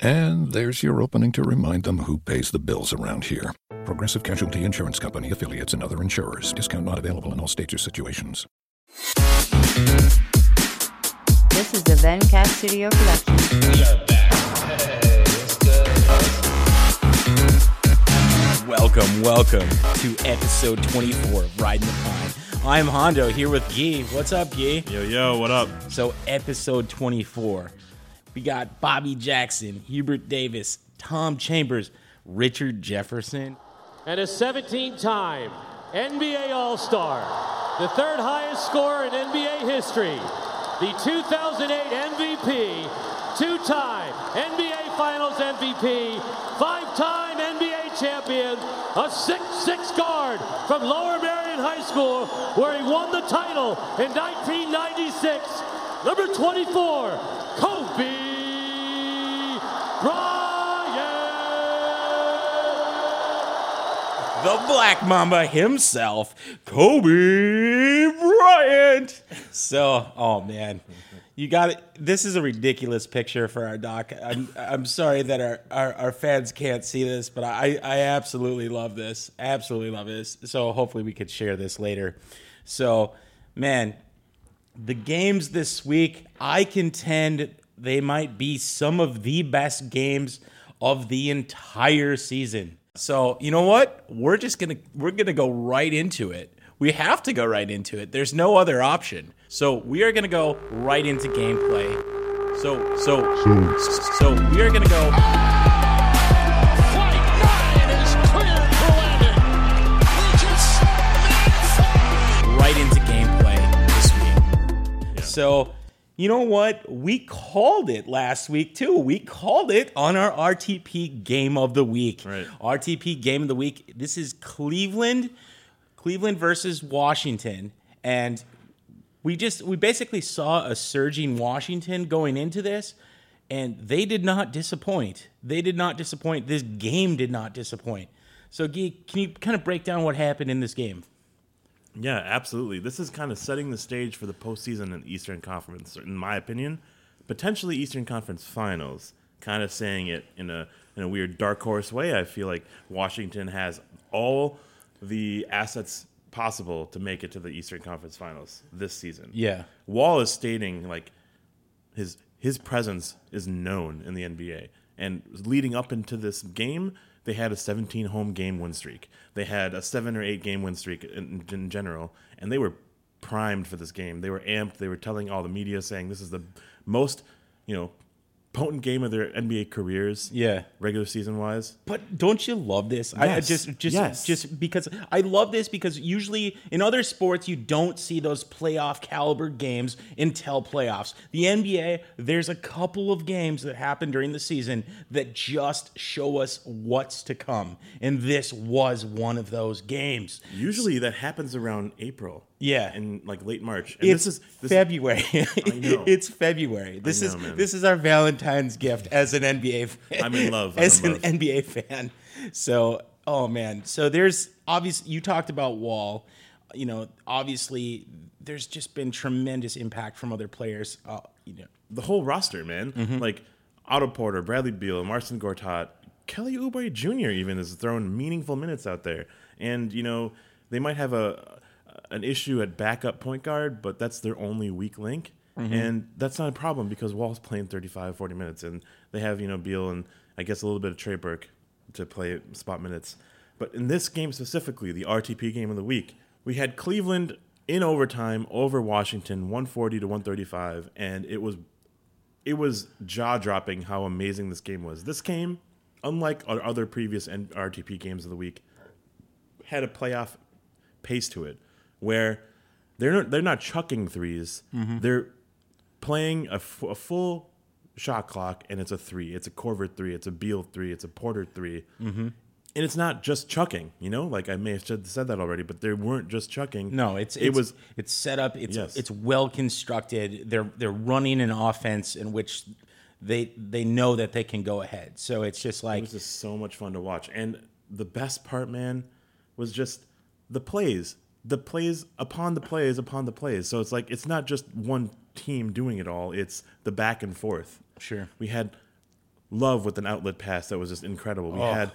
And there's your opening to remind them who pays the bills around here. Progressive Casualty Insurance Company, affiliates, and other insurers. Discount not available in all states or situations. This is the Vencast Studio production. Welcome, welcome to episode 24 of Riding the Pine. I'm Hondo here with Gee. What's up, Gee? Yo, yo, what up? So, episode 24. We got Bobby Jackson, Hubert Davis, Tom Chambers, Richard Jefferson. and a 17 time NBA All Star, the third highest scorer in NBA history, the 2008 MVP, two time NBA Finals MVP, five time NBA champion, a 6'6 guard from Lower Merion High School, where he won the title in 1996. Number 24, Kobe Bryant. the Black Mamba himself, Kobe Bryant. So, oh man, you got it. This is a ridiculous picture for our doc. I'm I'm sorry that our, our, our fans can't see this, but I I absolutely love this. Absolutely love this. So hopefully we could share this later. So, man, the games this week, I contend they might be some of the best games of the entire season. So, you know what? We're just going to we're going to go right into it. We have to go right into it. There's no other option. So, we are going to go right into gameplay. So, so so, so we are going to go So, you know what? We called it last week too. We called it on our RTP game of the week. Right. RTP game of the week. This is Cleveland, Cleveland versus Washington, and we just we basically saw a surging Washington going into this, and they did not disappoint. They did not disappoint. This game did not disappoint. So, Guy, can you kind of break down what happened in this game? Yeah, absolutely. This is kind of setting the stage for the postseason in the Eastern Conference, in my opinion. Potentially Eastern Conference Finals. Kind of saying it in a in a weird dark horse way. I feel like Washington has all the assets possible to make it to the Eastern Conference Finals this season. Yeah. Wall is stating like his his presence is known in the NBA. And leading up into this game, they had a 17 home game win streak. They had a seven or eight game win streak in, in general, and they were primed for this game. They were amped. They were telling all the media saying this is the most, you know, potent game of their NBA careers. Yeah. regular season wise. But don't you love this? I, I Yes. just just Yes. just because I love this because usually in other sports you don't see those playoff caliber games until playoffs. The NBA, there's a couple of games that happen during the season that just show us what's to come. And this was one of those games. Usually that happens around April. Yeah. in like late March. And It's this is this February. I know. it's February. This know, is man. this is our Valentine's gift as an NBA fan. I'm in love. I'm as in an love. NBA fan. So, oh man. So there's obviously you talked about Wall. You know, obviously there's just been tremendous impact from other players. Uh, you know, the whole roster, man. Mm-hmm. Like Otto Porter, Bradley Beal, Marcin Gortat, Kelly Oubre Jr. even is throwing meaningful minutes out there. And you know they might have a an issue at backup point guard, but that's their only weak link. Mm-hmm. And that's not a problem because Wall's playing 35, 40 minutes, and they have you know Beal and I guess a little bit of Trey Burke to play spot minutes. But in this game specifically, the RTP game of the week, we had Cleveland in overtime over Washington, 140 to 135, and it was it was jaw dropping how amazing this game was. This game, unlike our other previous RTP games of the week, had a playoff pace to it, where they're not, they're not chucking 3s They're playing a, f- a full shot clock, and it's a three. It's a Korver three. It's a Beal three. It's a Porter 3 Mm-hmm. And it's not just chucking, you know. Like I may have said that already, but they weren't just chucking. No, it's, it was it's set up. It's Yes. it's well constructed. They're they're running an offense in which they they know that they can go ahead. So it's just like It was just so much fun to watch. And the best part, man, was just the plays. The plays upon the plays upon the plays. So it's like it's not just one team doing it all. It's the back and forth. Sure. We had Love with an outlet pass that was just incredible. We Oh. had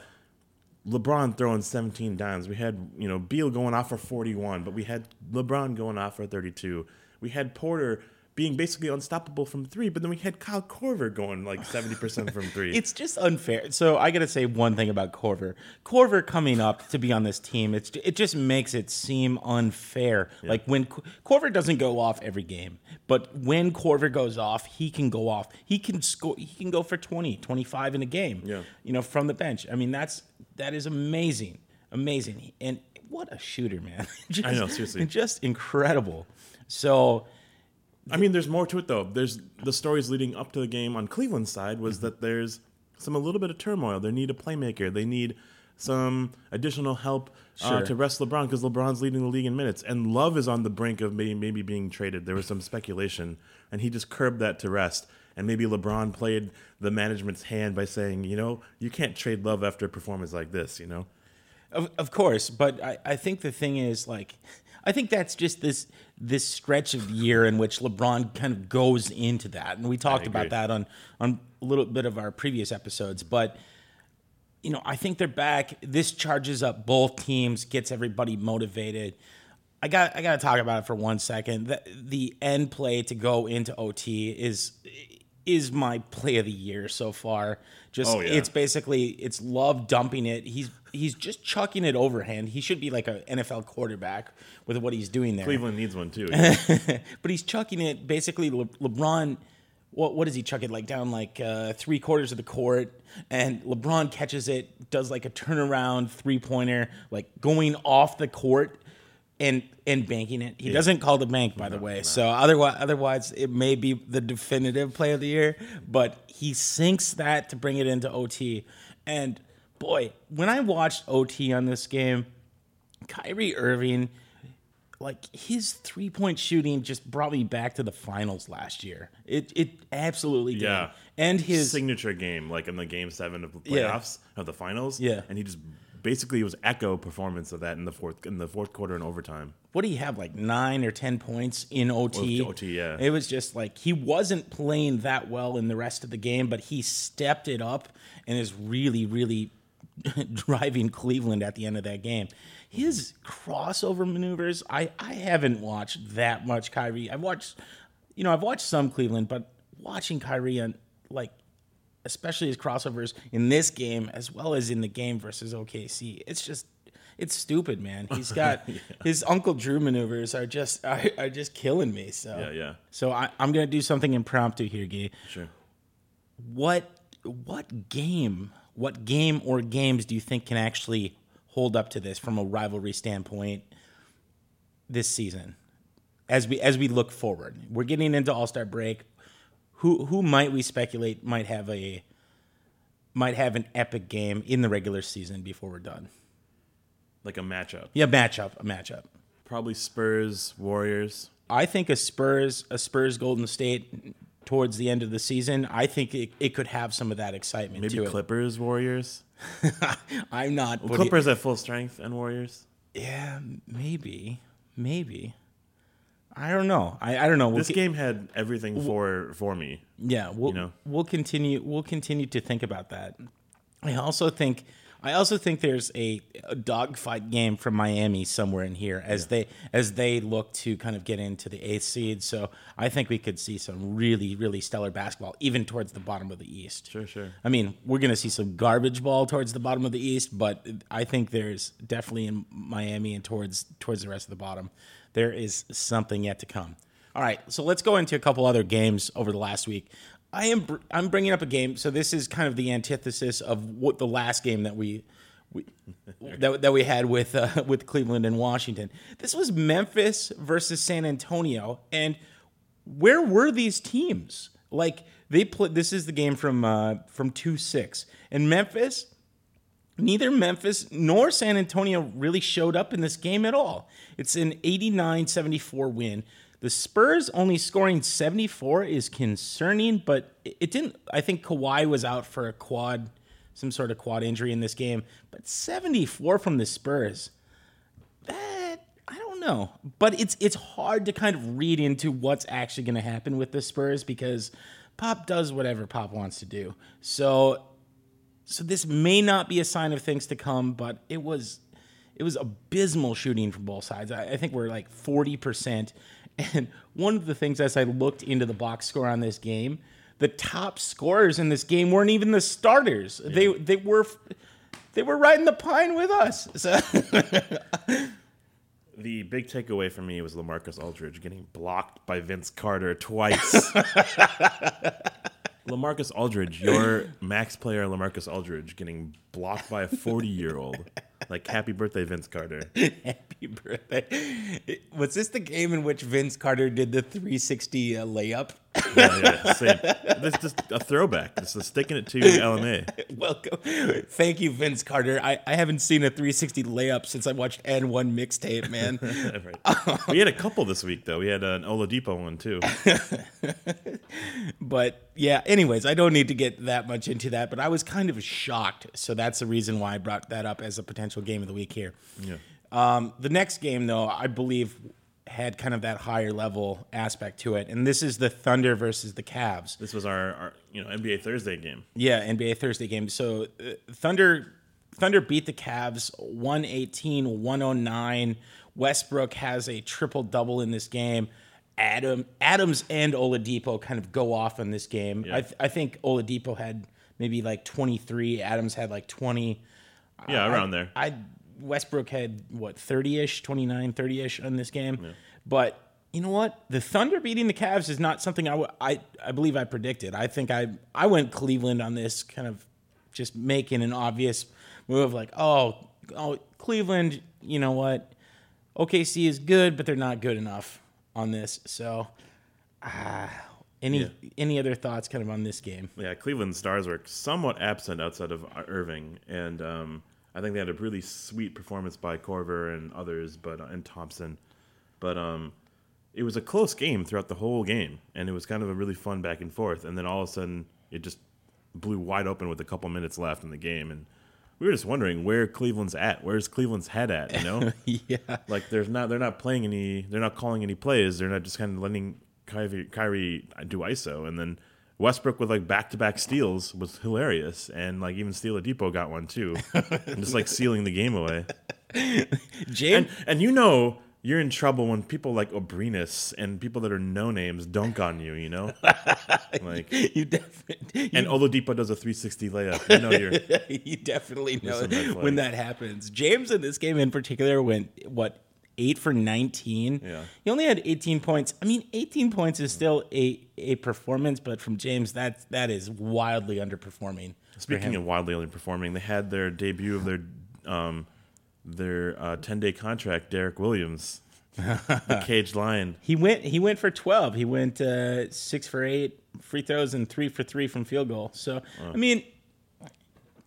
LeBron throwing 17 dimes. We had, you know, Beal going off for 41, but we had LeBron going off for 32. We had Porter being basically unstoppable from three, but then we had Kyle Korver going like 70% from three. it's just unfair. So I got to say one thing about Korver. Korver coming up to be on this team, it's it just makes it seem unfair. Like when Cor- Korver doesn't go off every game, but when Korver goes off, he can go off. He can score he can go for 20, 25 in a game. Yeah. You know, from the bench. I mean, that's that is amazing. Amazing. And what a shooter, man. just, I know, seriously. Just incredible. So I mean, there's more to it though. There's the stories leading up to the game on Cleveland's side was Mm-hmm. that there's some a little bit of turmoil. They need a playmaker. They need some additional help uh, to rest LeBron because LeBron's leading the league in minutes, and Love is on the brink of maybe, maybe being traded. There was some speculation, and he just curbed that to rest. And maybe LeBron played the management's hand by saying, you know, you can't trade Love after a performance like this. You know, Of, of course, but I, I think the thing is like I think that's just this this stretch of the year in which LeBron kind of goes into that, and we talked about that on on a little bit of our previous episodes. But you know, I think they're back. This charges up both teams, gets everybody motivated. I got I got to talk about it for one second. The, the end play to go into OT is is my play of the year so far. Just Oh, yeah. it's basically it's love dumping it. He's he's just chucking it overhand. He should be like an NFL quarterback with what he's doing there. Cleveland needs one too. but he's chucking it basically Le- LeBron what what does he chuck it like down like uh, three quarters of the court and LeBron catches it does like a turnaround three pointer like going off the court and and banking it. He doesn't call the bank by the way. So otherwise otherwise it may be the definitive play of the year, but he sinks that to bring it into OT. And boy, when I watched OT on this game, Kyrie Irving like his three point shooting just brought me back to the finals last year. It it absolutely did. Yeah. And his signature game, like in the game seven of the Yeah. playoffs of the finals. Yeah. and he just basically it was echo performance of that in the fourth in the fourth quarter and overtime. what do you have like nine or ten points in OT? OT, yeah. It was just like he wasn't playing that well in the rest of the game, but he stepped it up and is really, really driving Cleveland at the end of that game. His crossover maneuvers, I, I haven't watched that much Kyrie. I've watched, you know, I've watched some Cleveland, but watching Kyrie and like especially his crossovers in this game as well as in the game versus OKC. It's just it's stupid, man. He's got his Uncle Drew maneuvers are just are, are just killing me. So Yeah, yeah. So I, I'm gonna do something impromptu here, Gay. Sure. What what game what game or games do you think can actually hold up to this from a rivalry standpoint this season? As we as we look forward, we're getting into All Star break. Who who might we speculate might have a might have an epic game in the regular season before we're done? Like a matchup. Yeah, matchup, a matchup. Probably Spurs Warriors. I think a Spurs a Spurs Golden State towards the end of the season. I think it, it could have some of that excitement Maybe Clippers Warriors. I'm not putting- Clippers at full strength and Warriors. Yeah, maybe, maybe. I don't know. I, I don't know. We'll This game had everything for for me. yeah, we'll you know. we'll continue. We'll continue to think about that. I also think. I also think there's a, a dogfight game from Miami somewhere in here as they as they look to kind of get into the eighth seed. So I think we could see some really really stellar basketball even towards the bottom of the East. Sure, sure. I mean, we're going to see some garbage ball towards the bottom of the East, but I think there's definitely in Miami and towards towards the rest of the bottom. there is something yet to come. All right, so let's go into a couple other games over the last week. I am br- I'm bringing up a game. So this is kind of the antithesis of what the last game that we, we that, that we had with uh, with Cleveland and Washington. This was Memphis versus San Antonio, and where were these teams? Like they played. This is the game from uh, from two six, and Memphis. Neither Memphis nor San Antonio really showed up in this game at all. It's an 89 74 win. The Spurs only scoring 74 is concerning, but it didn't. I think Kawhi was out for a quad, some sort of quad injury in this game. But 74 from the Spurs, that I don't know. But it's it's hard to kind of read into what's actually going to happen with the Spurs because Pop does whatever Pop wants to do. So so this may not be a sign of things to come, but it was it was abysmal shooting from both sides. I, think we're like forty percent. And one of the things as I looked into the box score on this game, the top scorers in this game weren't even the starters. They they were they were riding the pine with us. So The big takeaway for me was Lamarcus Aldridge getting blocked by Vince Carter twice. Lamarcus Aldridge, your max player Lamarcus Aldridge, getting blocked by a 40 year old. Like, happy birthday, Vince Carter. happy birthday! Was this the game in which Vince Carter did the 360 uh, layup? Yeah, yeah, same. This is just a throwback. This is sticking it to LMA. Welcome. Thank you, Vince Carter. I, I haven't seen a 360 layup since I watched AND1 mixtape, man. Right. We had a couple this week, though. We had an Oladipo one, too. but yeah, anyways, I don't need to get that much into that, but I was kind of shocked. So that's the reason why I brought that up as a potential game of the week here. Yeah. Um, the next game, though, I believe had kind of that higher level aspect to it, and this is the Thunder versus the Cavs. This was our, our you know NBA Thursday game. Yeah, NBA Thursday game. So uh, Thunder Thunder beat the Cavs 118-109. Westbrook has a triple double in this game. Adam Adams and Oladipo kind of go off in this game. I, th- I think Oladipo had maybe like 23, Adams had like 20. Yeah, I- around there. I Westbrook had what 30ish, 29, 30ish on this game. But you know what? The Thunder beating the Cavs is not something I, w- I I believe I predicted. I think I I went Cleveland on this kind of just making an obvious move like, "Oh, oh Cleveland, you know what? OKC is good, but they're not good enough on this." So, ah, any Yeah. any other thoughts kind of on this game? Yeah, Cleveland Stars were somewhat absent outside of Irving, and um, I think they had a really sweet performance by Korver and others, but and Thompson. But um, it was a close game throughout the whole game, and it was kind of a really fun back and forth. And then all of a sudden, it just blew wide open with a couple minutes left in the game, and we were just wondering where Cleveland's at. Where's Cleveland's head at? You know, yeah. like there's not they're not playing any they're not calling any plays they're not just kind of letting Kyrie, Kyrie do ISO and then Westbrook with like back to back steals was hilarious and like even Steal a Depot got one too. And just like sealing the game away. James and and you know you're in trouble when people like Abrines and people that are no names dunk on you you know? Like you definitely and Oladipo does a 360 layup. You know you're you definitely know when that happens. James in this game in particular went what eight for nineteen. Yeah. he only had eighteen points. I mean, eighteen points is still a a performance, but from James, that that is wildly underperforming. Speaking of wildly underperforming, they had their debut of their um, their uh, ten day contract, Derrick Williams, the caged lion. he went he went for twelve. He went uh, six for eight free throws and three for three from field goal. So I mean,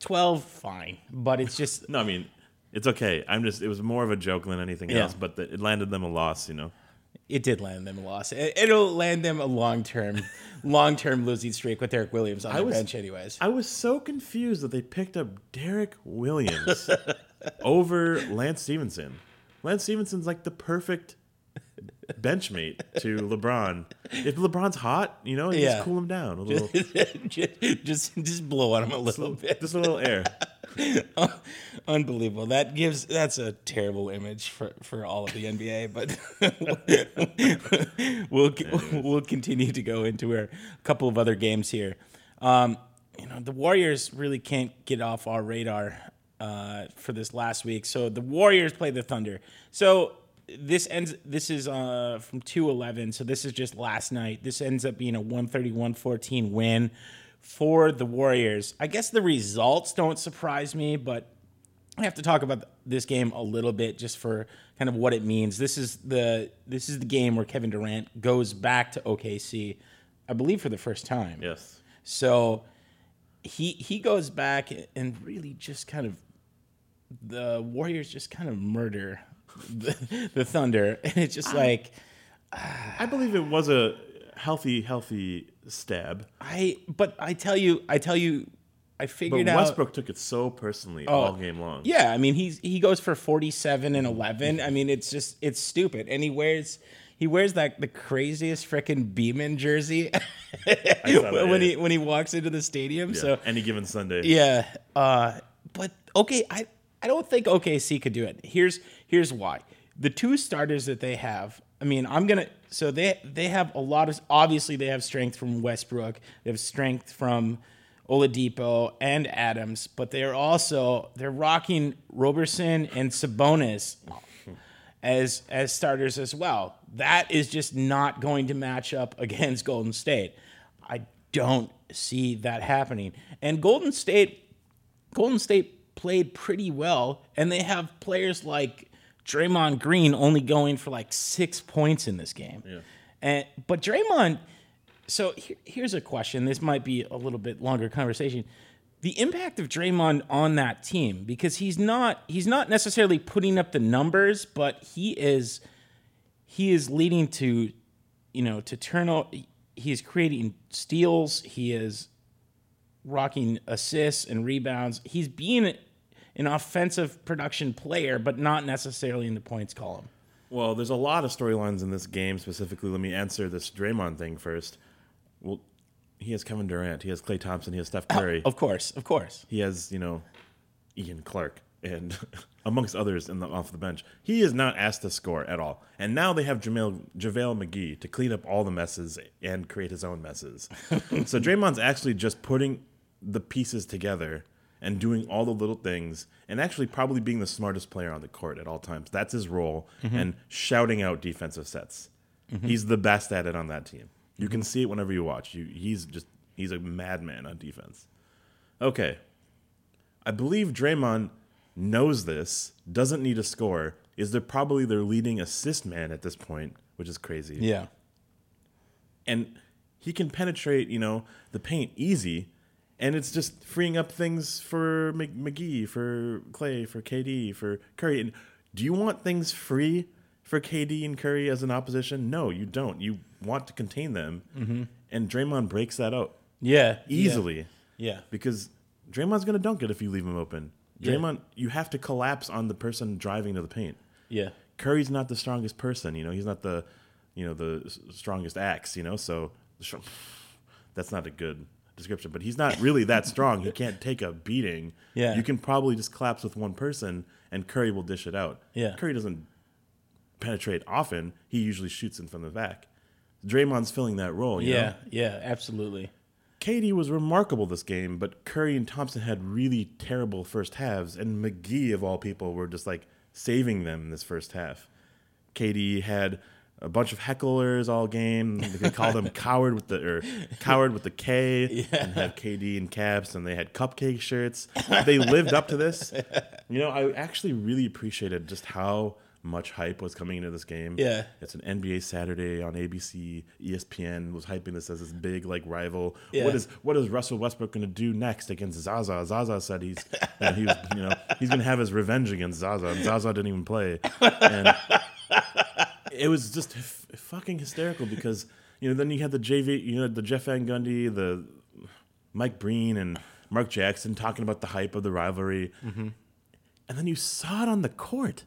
twelve fine, but it's just No, I mean it's okay. I'm just it was more of a joke than anything Yeah. else, but the, it landed them a loss. You know, it did land them a loss. It, it'll land them a long term, long term losing streak with Eric Williams on the was- bench, anyways. I was so confused that they picked up Derrick Williams over Lance Stephenson. Lance Stephenson's like the perfect benchmate to LeBron. If LeBron's hot, you know, you Yeah. just cool him down a little, just, just, just blow on him a little bit. just a little air. Unbelievable. That gives that's a terrible image for, for all of the NBA. But we'll we'll continue to go into a couple of other games here. Um, you know, the Warriors really can't get off our radar uh, for this last week. So the Warriors play the Thunder. So this ends. This is uh from two eleven. So this is just last night. This ends up being a 131-14 win for the Warriors. I guess the results don't surprise me, but I have to talk about this game a little bit just for kind of what it means. This is the this is the game where Kevin Durant goes back to OKC, I believe for the first time. Yes. So he he goes back and really just kind of the Warriors just kind of murder the, the Thunder, and it's just like I believe it was a healthy, healthy stab. I. But I tell you, I tell you, I But figured out. Westbrook took it so personally all game long. Yeah, I mean he's he goes for forty seven and eleven. I mean it's just it's stupid, and he wears he wears that the craziest freaking Beeman jersey that, when yeah. he when he walks into the stadium. Yeah, So any given Sunday. yeah, uh, but okay, I I don't think OKC could do it. Here's here's why. The two starters that they have, I mean, I'm gonna so they they have a lot of obviously they have strength from Westbrook, they have strength from Oladipo and Adams, but they're also they're rocking Roberson and Sabonis as as starters as well. That is just not going to match up against Golden State. I don't see that happening. And Golden State Golden State played pretty well, and they have players like Draymond Green only going for like six points in this game. And but Draymond, so here, here's a question. This might be a little bit longer conversation. The impact of Draymond on that team, because he's not he's not necessarily putting up the numbers, but he is he is leading to, you know, to turn out. He is creating steals. He is rocking assists and rebounds. He's being an offensive production player, but not necessarily in the points column. Well, there's a lot of storylines in this game. Specifically, let me answer this Draymond thing first. Well, he has Kevin Durant, he has Klay Thompson, he has Steph oh, Curry, Of course, of course. he has you know Ian Clark, and amongst others in the off the bench. He is not asked to score at all. And now they have Jamel JaVale McGee to clean up all the messes and create his own messes. so Draymond's actually just putting the pieces together and doing all the little things and actually probably being the smartest player on the court at all times. That's his role mm-hmm. and shouting out defensive sets. Mm-hmm. He's the best at it on that team. You can see it whenever you watch. You, he's just he's a madman on defense. Okay. I believe Draymond knows this, doesn't need a score, is they're probably their leading assist man at this point, which is crazy. Yeah. And he can penetrate, you know, the paint easy, and it's just freeing up things for Mc- McGee, for Klay, for KD, for Curry. And do you want things free for KD and Curry as an opposition? No, you don't. You want to contain them, mm-hmm. and Draymond breaks that out Yeah. easily Yeah. because Draymond's going to dunk it if you leave him open. Yeah. Draymond, you have to collapse on the person driving to the paint. Yeah. Curry's not the strongest person, you know. He's not the, you know, the strongest axe, you know. So that's not a good description, but he's not really that strong. He can't take a beating. Yeah. you can probably just collapse with one person, and Curry will dish it out. Yeah. Curry doesn't penetrate often. He usually shoots in from the back. Draymond's filling that role. You Yeah. know? Yeah. Absolutely. KD was remarkable this game, but Curry and Thompson had really terrible first halves, and McGee of all people were just like saving them in this first half. KD had a bunch of hecklers all game. They called them coward with the or coward with the K, and had KD in caps, and they had cupcake shirts. They lived up to this. You know, I actually really appreciated just how much hype was coming into this game. Yeah. It's an NBA Saturday on ABC. ESPN was hyping this as this big like rival. Yeah. What is what is Russell Westbrook going to do next against Zaza? Zaza said he's he was you know he's going to have his revenge against Zaza, and Zaza didn't even play. And it was just f- fucking hysterical because you know then you had the JV, you know the Jeff Van Gundy, the Mike Breen, and Mark Jackson talking about the hype of the rivalry, Mm-hmm. and then you saw it on the court.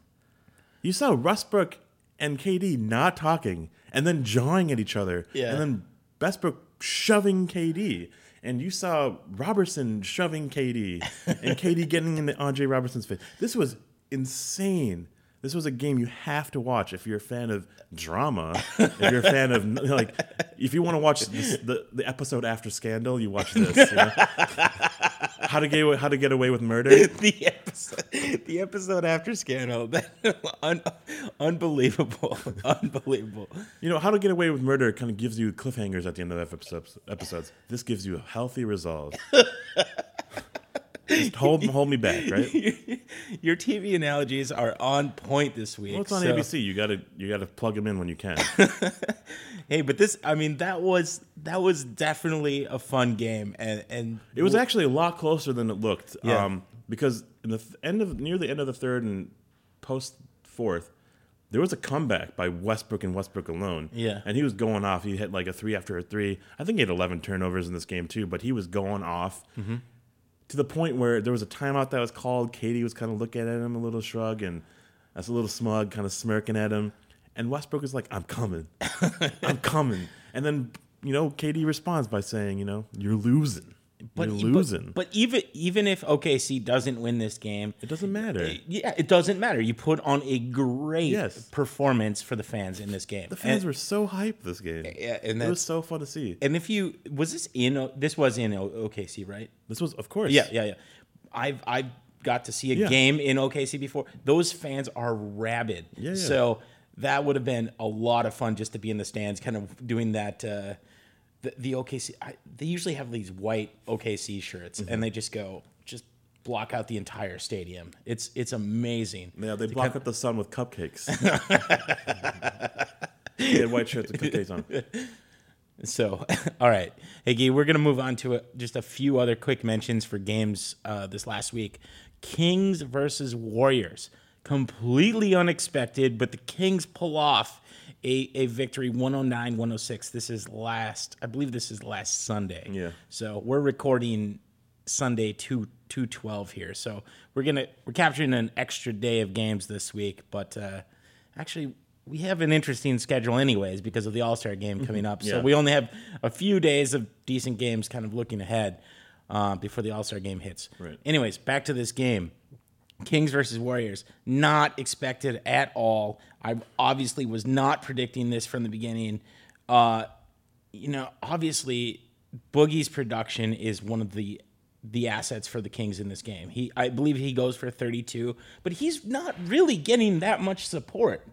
You saw Westbrook and KD not talking and then jawing at each other. Yeah. And then Westbrook shoving KD. And you saw Roberson shoving KD and KD getting into Andre Roberson's face. This was insane. This was a game you have to watch if you're a fan of drama. if you're a fan of like, if you want to watch this, the the episode after Scandal, you watch this. You know? how to get away, how to get away with murder. the episode the episode after Scandal, that un, unbelievable, unbelievable. You know, How to Get Away with Murder kind of gives you cliffhangers at the end of episodes. episodes. This gives you a healthy resolve. Just hold, hold me back, right? Your TV analogies are on point this week. Well, it's on so- ABC. You gotta you gotta plug them in when you can. Hey, but this, I mean, that was that was definitely a fun game, and and It was actually a lot closer than it looked. Yeah. Um, because in the th- end of near the end of the third and post fourth, there was a comeback by Westbrook and Westbrook alone. Yeah. and he was going off. He hit like a three after a three. I think he had eleven turnovers in this game too. But he was going off Mm-hmm. To the point where there was a timeout that was called. KD was kind of looking at him a little shrug and that's a little smug, kind of smirking at him. And Westbrook is like, "I'm coming, I'm coming." And then you know, KD responds by saying, "You know, you're losing." But, You're losing. But, even even if OKC doesn't win this game, It doesn't matter. yeah, it doesn't matter. You put on a great Yes. performance for the fans in this game. The fans and, were so hyped this game. Yeah, and it was so fun to see. And if you was this in this was in OKC, right? This was, of course, Yeah, yeah, yeah. I've I've got to see a Yeah. game in OKC before. Those fans are rabid. Yeah, yeah. So that would have been a lot of fun just to be in the stands, kind of doing that. Uh, the, the OKC, I, they usually have these white OKC shirts, Mm-hmm. and they just go just block out the entire stadium. It's it's amazing. Yeah, they block up the sun with cupcakes. they had white shirts with cupcakes on. So, all right. Hey, Guy, we're going to move on to a, just a few other quick mentions for games uh, this last week. Kings versus Warriors. Completely unexpected, but the Kings pull off a, a victory 109 106. This is last, I believe this is last Sunday. Yeah. So we're recording Sunday 2 212 here. So we're going to, we're capturing an extra day of games this week, but uh, actually, we have an interesting schedule anyways because of the All-Star game coming up. yeah. So we only have a few days of decent games kind of looking ahead uh, before the All-Star game hits. Right. Anyways, back to this game. Kings versus Warriors. Not expected at all. I obviously was not predicting this from the beginning. Uh, you know, obviously, Boogie's production is one of the the assets for the Kings in this game. He, I believe, he goes for 32, but he's not really getting that much support.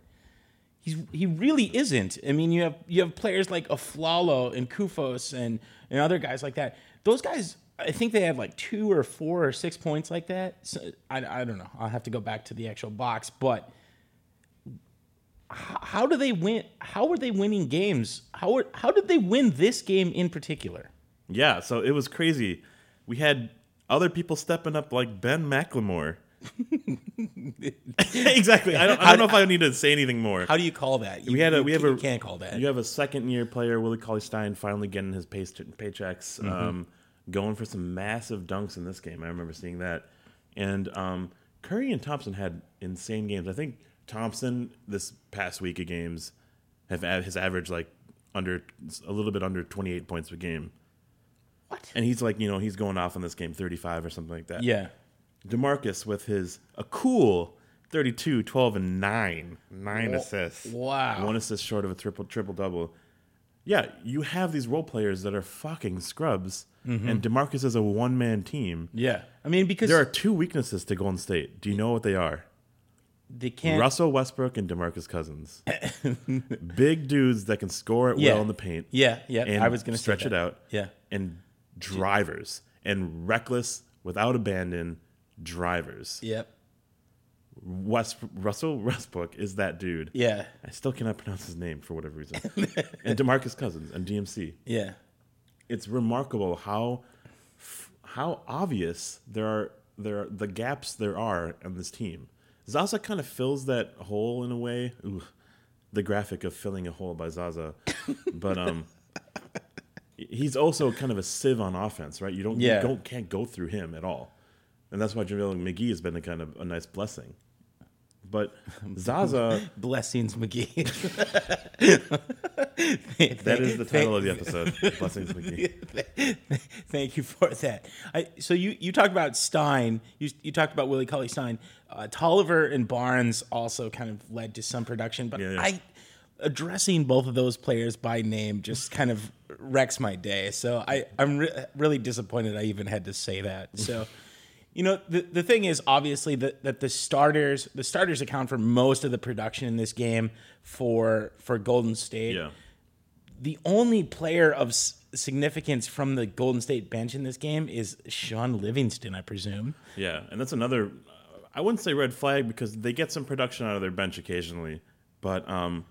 He's he really isn't. I mean, you have you have players like Afflalo and Koufos and and other guys like that. Those guys, I think they had like two or four or six points like that. So, I I don't know. I'll have to go back to the actual box, but how, how do they win? How are they winning games? How are, how did they win this game in particular? Yeah, so it was crazy. We had other people stepping up like Ben McLemore. exactly. I don't, I don't know if I need to say anything more. How do you call that? You, we had a we have a can't call that. You have a second year player, Willie Cauley Stein, finally getting his pay, paychecks, Mm-hmm. um, going for some massive dunks in this game. I remember seeing that. And um, Curry and Thompson had insane games. I think Thompson this past week of games have a- his average like under a little bit under 28 points per game. What? And he's like, you know, he's going off in this game 35 or something like that. yeah. DeMarcus with his a cool 32, 12 and 9. 9 Wa- assists. wow. One assist short of a triple triple double. Yeah, you have these role players that are fucking scrubs Mm-hmm. and DeMarcus is a one-man team. Yeah. I mean, because There are two weaknesses to Golden State. Do you know what they are? They can't. Russell Westbrook and DeMarcus Cousins. Big dudes that can score it Yeah. well in the paint. Yeah, yeah. And I was going to stretch it out. Yeah. And drivers and reckless without abandon drivers. Yep. West Russell Westbrook is that dude. Yeah. I still cannot pronounce his name for whatever reason. and DeMarcus Cousins and DMC. Yeah. It's remarkable how how obvious there are there are the gaps there are in this team. Zaza kind of fills that hole in a way. Ooh, the graphic of filling a hole by Zaza, but um, he's also kind of a sieve on offense, right? You don't Yeah. you don't can't go through him at all, and that's why JaVale McGee has been a kind of a nice blessing. But Zaza, Blessings McGee. that is the title of the episode. Blessings McGee. Thank you for that. I, so you, you talked about Stein. You, you talked about Willie Cauley Stein. Uh, Tolliver and Barnes also kind of led to some production, but Yeah, yeah. I addressing both of those players by name just kind of wrecks my day. So I I'm re- really disappointed I even had to say that. So You know, the, the thing is obviously that, that the starters the starters account for most of the production in this game for for Golden State. Yeah. The only player of s- significance from the Golden State bench in this game is Shaun Livingston, I presume. Yeah, and that's another. I wouldn't say red flag because they get some production out of their bench occasionally, but um,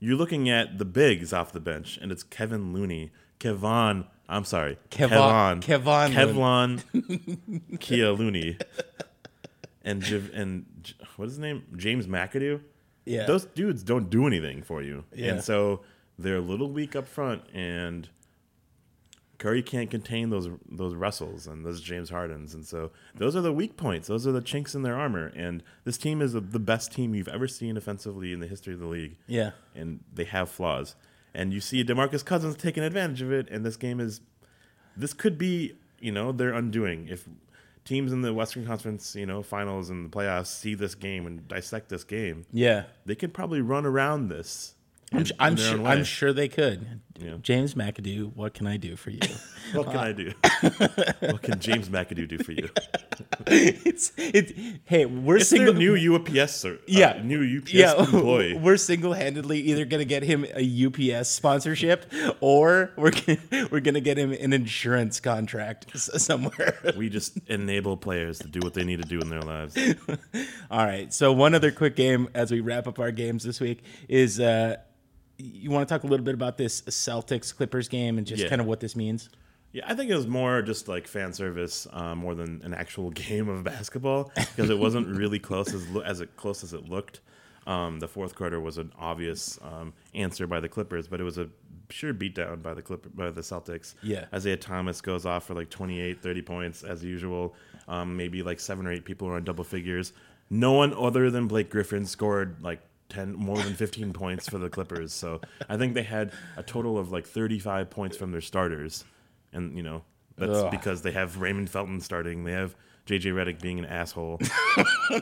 you're looking at the bigs off the bench, and it's Kevin Looney, Kevon. I'm sorry, Kevon- Kevon, Kevlon, Kia Looney, and Jiv, and J- what is his name? James McAdoo. Yeah. those dudes don't do anything for you, Yeah. and so they're a little weak up front, and Curry can't contain those those Russells and those James Hardens, and so those are the weak points. Those are the chinks in their armor. And this team is the best team you've ever seen offensively in the history of the league. Yeah. and they have flaws. And you see Demarcus Cousins taking advantage of it. And this game is, this could be, you know, their undoing if teams in the Western Conference, you know, finals and the playoffs see this game and dissect this game. Yeah. They could probably run around this. I'm, in- I'm in sure. I'm sure they could. Yeah. James McAdoo, what can I do for you? What can I do? what can James McAdoo do for you? it's it. Hey, we're It's single. new UPS, sir. uh, yeah, new UPS yeah, employee. We're single-handedly either gonna get him a UPS sponsorship, or we're gonna, we're gonna get him an insurance contract somewhere. we just enable players to do what they need to do in their lives. All right. So one other quick game as we wrap up our games this week is. uh you want to talk a little bit about this Celtics Clippers game and just Yeah. kind of what this means? Yeah, I think it was more just like fan service, uh, more than an actual game of basketball, because it wasn't really close as lo- as it close as it looked. Um, the fourth quarter was an obvious um, answer by the Clippers, but it was a sure beatdown by the Clipper by the Celtics. Yeah. Isaiah Thomas goes off for like 28, 30 points as usual. Um, maybe like seven or eight people are on double figures. No one other than Blake Griffin scored like 10 more than 15 points for the Clippers. So I think they had a total of like 35 points from their starters. And, you know, that's Ugh. because they have Raymond Felton starting. They have JJ Redick being an asshole,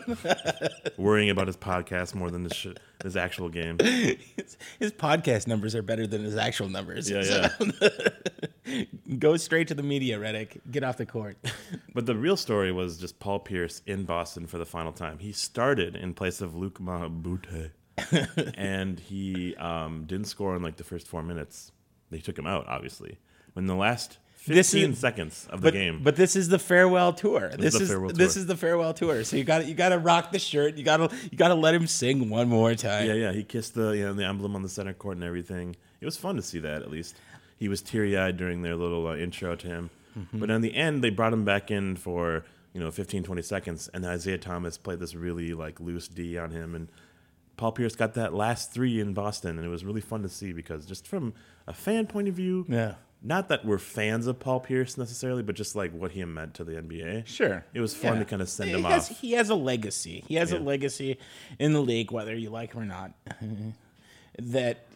worrying about his podcast more than his, sh- his actual game. His, his podcast numbers are better than his actual numbers. Yeah, yeah. Go straight to the media, Redick. Get off the court. But the real story was just Paul Pierce in Boston for the final time. He started in place of Luc Mbah a Moute, and he um, didn't score in like the first four minutes. They took him out, obviously. In the last 15 is- seconds of the But, game. but this is the farewell tour. This, the is farewell this tour. is the farewell tour. So you got you got to rock the shirt. You got to you got to let him sing one more time. yeah, yeah, he kissed the you know the emblem on the center court and everything. It was fun to see that at least. He was teary eyed during their little uh, intro to him. Mm-hmm. But in the end, they brought him back in for you know 15, 20 seconds, and Isaiah Thomas played this really like loose D on him, and Paul Pierce got that last three in Boston, and it was really fun to see because just from a fan point of view, Yeah. not that we're fans of Paul Pierce necessarily, but just like what he meant to the NBA. Sure. it was fun Yeah. to kind of send he him has, off. He has a legacy. He has a legacy in the league, whether you like him or not, that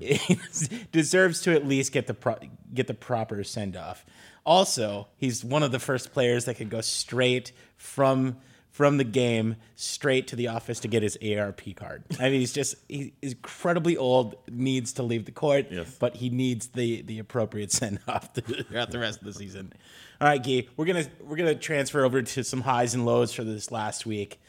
deserves to at least get the pro- get the proper send off. Also, he's one of the first players that could go straight from from the game straight to the office to get his AARP card. I mean, he's just he's incredibly old, needs to leave the court, Yes. but he needs the the appropriate send off throughout the rest of the season. All right, Guy, we're gonna we're gonna transfer over to some highs and lows for this last week.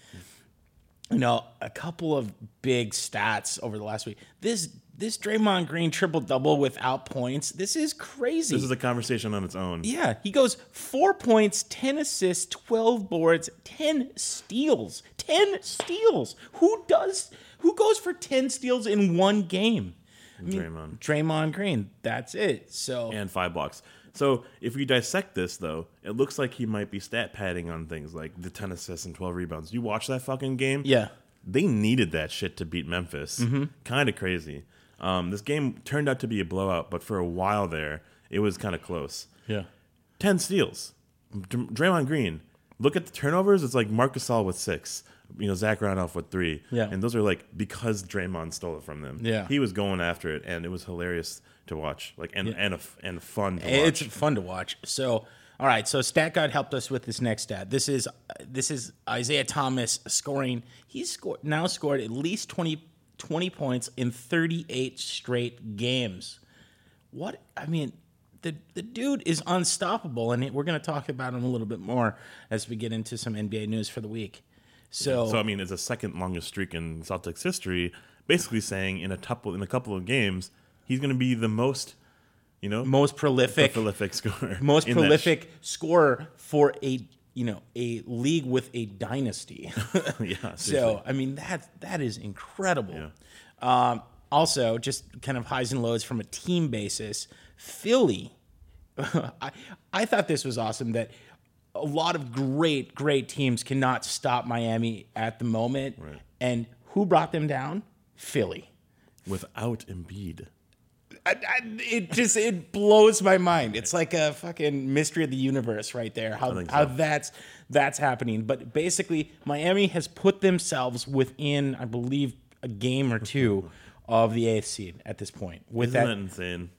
You know, a couple of big stats over the last week. This this Draymond Green triple double without points. This is crazy. This is a conversation on its own. Yeah, he goes four points, 10 assists, 12 boards, 10 steals. 10 steals. Who does, who goes for 10 steals in one game? Draymond. Draymond Green. That's it. So, and five blocks. So if we dissect this, though, it looks like he might be stat padding on things like the 10 assists and 12 rebounds. You watch that fucking game? yeah. They needed that shit to beat Memphis. Mm-hmm. Kind of crazy. Um, this game turned out to be a blowout, but for a while there, it was kind of close. Yeah. 10 steals. Dr- Draymond Green. Look at the turnovers. It's like Marcus Gasol with six. You know, Zach Randolph with three. Yeah. And those are like because Draymond stole it from them. Yeah. He was going after it, and it was hilarious to watch. Like and and a and fun to watch. It's fun to watch. So, all right. So, Stat God helped us with this next stat. This is this is Isaiah Thomas scoring. He's scored now scored at least 20, 20 points in thirty eight straight games. What I mean, the the dude is unstoppable, and we're going to talk about him a little bit more as we get into some NBA news for the week. So, So I mean, it's the second longest streak in Celtics history. Basically saying in a couple in a couple of games, he's going to be the most, you know, most prolific, prolific scorer, most prolific scorer for a you know a league with a dynasty. yeah. so. I mean that that is incredible. Yeah. Um, also, just kind of highs and lows from a team basis. Philly, I I thought this was awesome that a lot of great great teams cannot stop Miami at the moment. Right. And who brought them down? Philly. without Embiid, I, I, it just it blows my mind. It's like a fucking mystery of the universe right there. How think how that's that's happening. But basically, Miami has put themselves within, I believe, a game or two of the eighth seed at this point. With isn't that that, insane?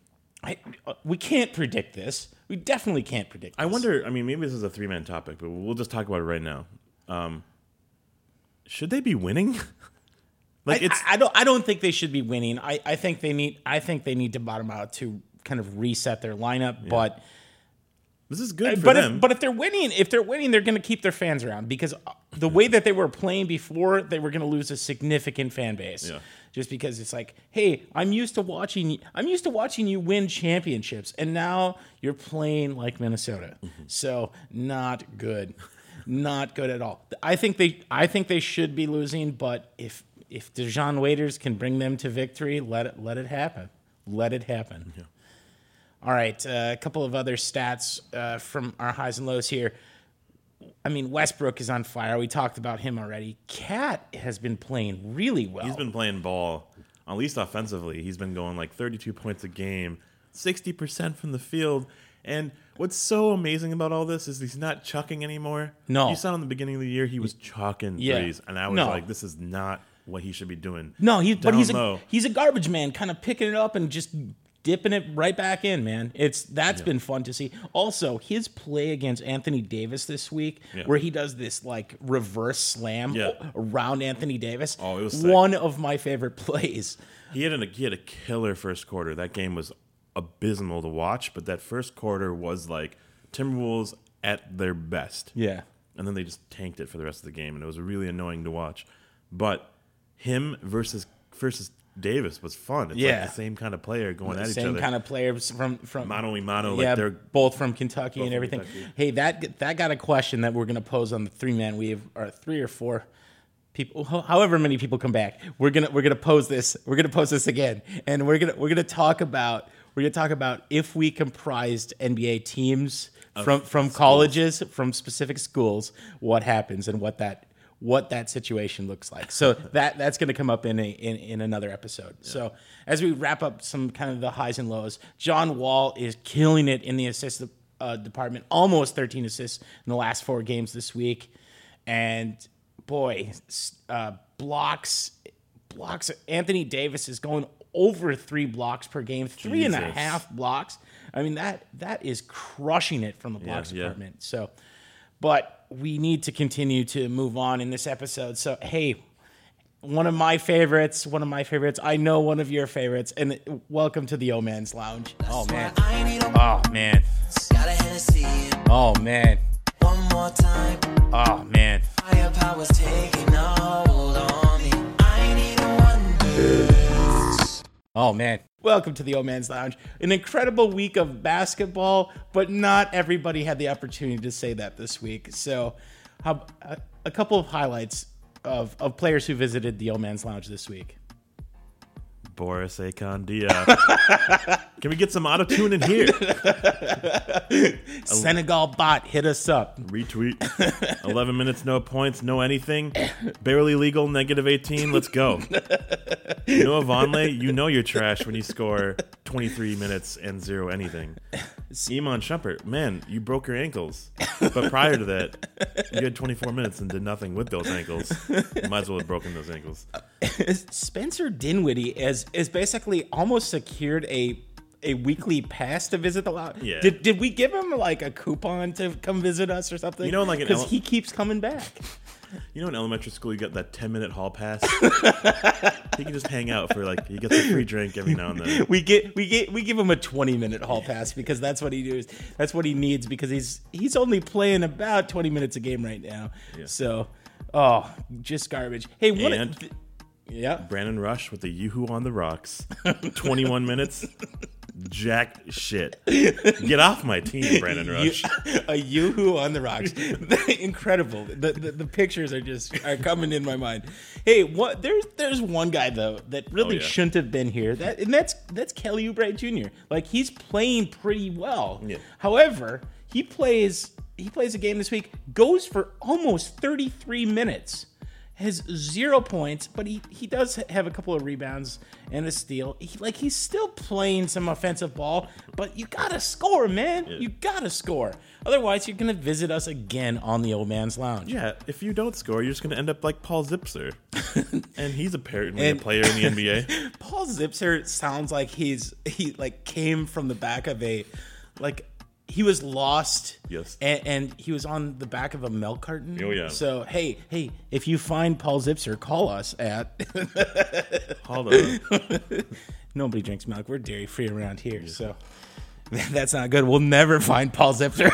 I, we can't predict this. We definitely can't predict. I wonder. I mean, maybe this is a three man topic, but we'll just talk about it right now. Um, should they be winning? like I, it's I, I don't. I don't think they should be winning. I, I think they need. I think they need to bottom out to kind of reset their lineup. But this is good for but them. if, but if they're winning, if they're winning, they're going to keep their fans around because uh, the way that they were playing before, they were going to lose a significant fan base. Yeah. Just because it's like, hey, I'm used to watching. I'm used to watching you win championships, and now you're playing like Minnesota. Mm-hmm. So not good, not good at all. I think they. I think they should be losing, but if if Dion Waiters can bring them to victory, let it let it happen. Let it happen. All right, uh, a couple of other stats uh, from our highs and lows here. I mean, Westbrook is on fire. We talked about him already. Cat has been playing really well. he's been playing ball, at least offensively. He's been going like 32 points a game, 60% from the field. And what's so amazing about all this is he's not chucking anymore. No. You saw in the beginning of the year, he was chalking Yeah. threes. And I was No. like, this is not what he should be doing. no, he, but he's a, he's a garbage man, kind of picking it up and just dipping it right back in, man. It's that's been fun to see. Also, his play against Anthony Davis this week, Yeah. where he does this like reverse slam Yeah. around Anthony Davis. Oh, it was sick. one of my favorite plays. He had, an, he had a killer first quarter. That game was abysmal to watch, but that first quarter was like Timberwolves at their best. Yeah. and then they just tanked it for the rest of the game, and it was really annoying to watch. But him versus versus Davis was fun. It's Yeah. like the same kind of player going at each other. same kind of players from from Mano mano, like yeah, they're- both from Kentucky both and everything. Kentucky. Hey, that that got a question that we're gonna pose on the three man weave or three or four people, however many people come back. We're gonna we're gonna pose this. We're gonna pose this again, and we're gonna we're gonna talk about we're gonna talk about if we comprised NBA teams from from colleges from specific schools, what happens and what that what that situation looks like. So that that's going to come up in a in, in another episode. So as we wrap up some kind of the highs and lows, John Wall is killing it in the assist uh, department, almost 13 assists in the last four games this week, and boy, uh, blocks blocks. Anthony Davis is going over three blocks per game, three and a half blocks. I mean that that is crushing it from the blocks yeah. department. So, but we need to continue to move on in this episode. So, hey, one of my favorites, one of my favorites. I know one of your favorites, and welcome to the O Man's Lounge. Oh man, oh man, Got a Hennessy oh man, one more time. oh man. Firepower's taking hold on me. I need a. Oh man. Welcome to the Old Man's Lounge. An incredible week of basketball, but not everybody had the opportunity to say that this week. So, how, a, a couple of highlights of, of players who visited the Old Man's Lounge this week. Boris Akondia. Can we get some auto tune in here? Senegal bot hit us up. Retweet. 11 minutes, no points, no anything. Barely legal, negative 18. Let's go. Noah Vonleh, you know you're trash when you score 23 minutes and zero anything. Iman Shumpert, man, you broke your ankles. But prior to that, you had 24 minutes and did nothing with those ankles. You might as well have broken those ankles. Spencer Dinwiddie is is basically almost secured a a weekly pass to visit the lounge. Yeah. Did did we give him like a coupon to come visit us or something? You know, like because ele- he keeps coming back. You know, in elementary school, you got that 10 minute hall pass. he can just hang out for like, he gets a free drink every now and then. we get we get we give him a 20 minute hall pass because that's what he does that's what he needs because he's he's only playing about 20 minutes a game right now so oh just garbage hey what And- th- yeah Brandon Rush with the Yoo-Hoo on the rocks. 21 minutes. Jack shit. Get off my team, Brandon Rush. You, a yoo-hoo on the rocks incredible the, the the pictures are just are coming in my mind hey what there's there's one guy though that really Oh, yeah. shouldn't have been here that and that's that's kelly Oubre jr like he's playing pretty well Yeah. however he plays he plays a game this week goes for almost 33 minutes has zero points, but he, he does have a couple of rebounds and a steal. He, like he's still playing some offensive ball, but you gotta score, man. You gotta score. Otherwise, you're gonna visit us again on the old man's lounge. Yeah, if you don't score, you're just to end up like Paul Zipser. and he's apparently And- a player in the NBA. Paul Zipser sounds like he's he like came from the back of a like he was lost. Yes. And, and he was on the back of a milk carton. Oh, yeah. So hey, hey, if you find Paul Zipser, call us at Hold on. nobody drinks milk. We're dairy free around here, so that's not good. We'll never find Paul Zipser.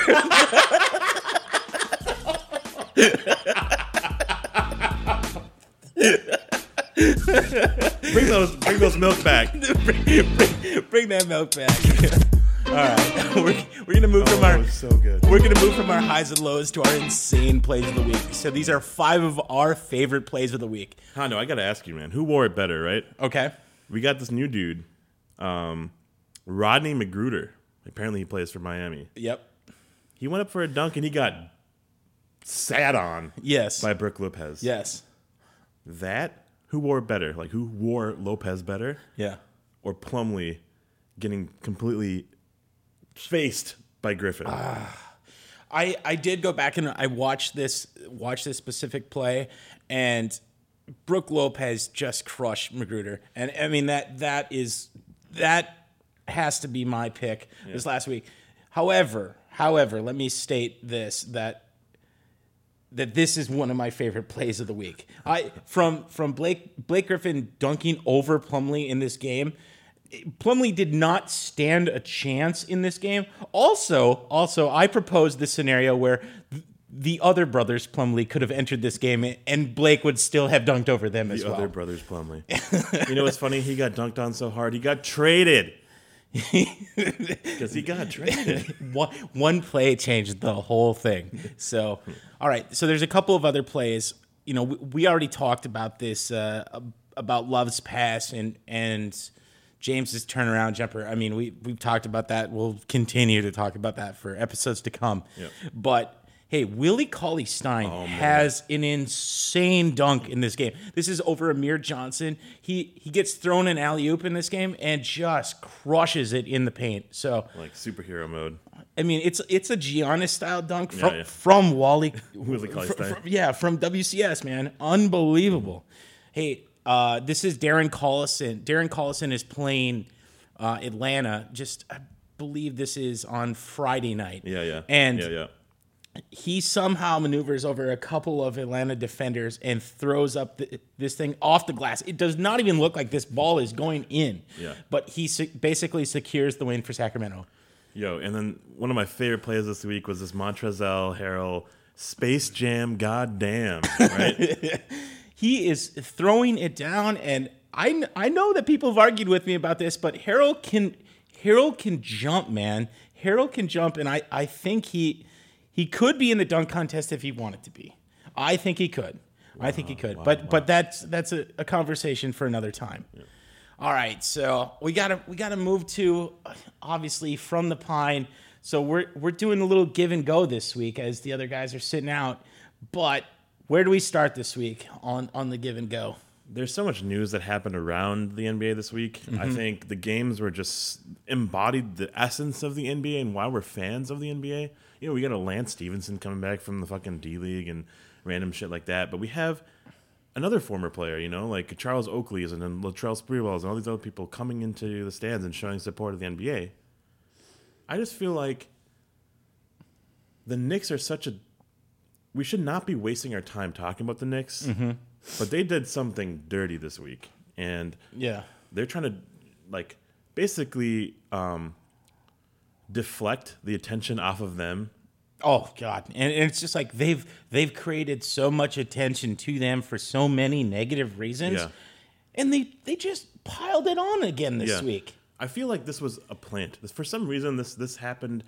Bring those, bring those milk back. bring, bring- bring that milk back. All right, we're, we're gonna move from Oh, our so good. we're gonna move from our highs and lows to our insane plays of the week. So these are five of our favorite plays of the week. Hondo, I got to ask you, man. Who wore it better, right? Okay. We got this new dude, um, Rodney McGruder. Apparently, he plays for Miami. Yep. He went up for a dunk and he got sat on Yes. by Brooke Lopez. yes. That who wore it better? Like who wore Lopez better, Yeah. or Plumlee getting completely faced by Griffin? Ah. I I did go back and I watched this watched this specific play and Brooke Lopez just crushed McGruder. And I mean that that is that has to be my pick this last week. However, however, let me state this that that this is one of my favorite plays of the week. I from from Blake Blake Griffin dunking over Plumlee in this game. Plumlee did not stand a chance in this game. Also, also, I proposed this scenario where the other brothers Plumlee could have entered this game and Blake would still have dunked over them as well. the other brothers Plumlee. you know what's funny? He got dunked on so hard he got traded because he got traded. one, one play changed the whole thing. So, all right. So there's a couple of other plays. You know, we, we already talked about this uh, about Love's pass and and James's turnaround jumper. I mean, we we've talked about that. We'll continue to talk about that for episodes to come. Yep. But hey, Willie Cauley Stein oh, has an insane dunk in this game. This is over Amir Johnson. He he gets thrown an alley oop in this game and just crushes it in the paint. So like superhero mode. I mean, it's it's a Giannis style dunk from yeah. from Wally. Willie Cauley Stein. fr- yeah, from WCS, man, unbelievable. Hey, uh, this is Darren Collison. Darren Collison is playing uh, Atlanta. Just I believe this is on Friday night. Yeah, yeah. and yeah, yeah. he somehow maneuvers over a couple of Atlanta defenders and throws up the, this thing off the glass. It does not even look like this ball is going in. Yeah. But he se- basically secures the win for Sacramento. Yo, and then one of my favorite plays this week was this Montrezl Harrell Space Jam. Goddamn, right? he is throwing it down and I, I know that people have argued with me about this but Harrell can Harrell can jump man. Harrell can jump and i, I think he he could be in the dunk contest if he wanted to be. I think he could. I think he could. but but that's that's a, a conversation for another time. All right so we gotta we gotta move to obviously from the pine. So we're we're doing a little give and go this week as the other guys are sitting out. But where do we start this week on on the give and go? There's so much news that happened around the NBA this week. Mm-hmm. I think the games were just embodied the essence of the NBA and why we're fans of the NBA. You know, we got a Lance Stephenson coming back from the fucking D League and random shit like that, but we have another former player, you know, like Charles Oakley's and then Latrell Sprewell's and all these other people coming into the stands and showing support of the NBA. I just feel like the Knicks are such a. We should not be wasting our time talking about the Knicks, but they did something dirty this week, and Yeah. they're trying to like basically um, deflect the attention off of them. Oh God, and, and it's just like they've they've created so much attention to them for so many negative reasons, Yeah. and they they just piled it on again this Yeah. week. I feel like this was a plant. This, for some reason, this this happened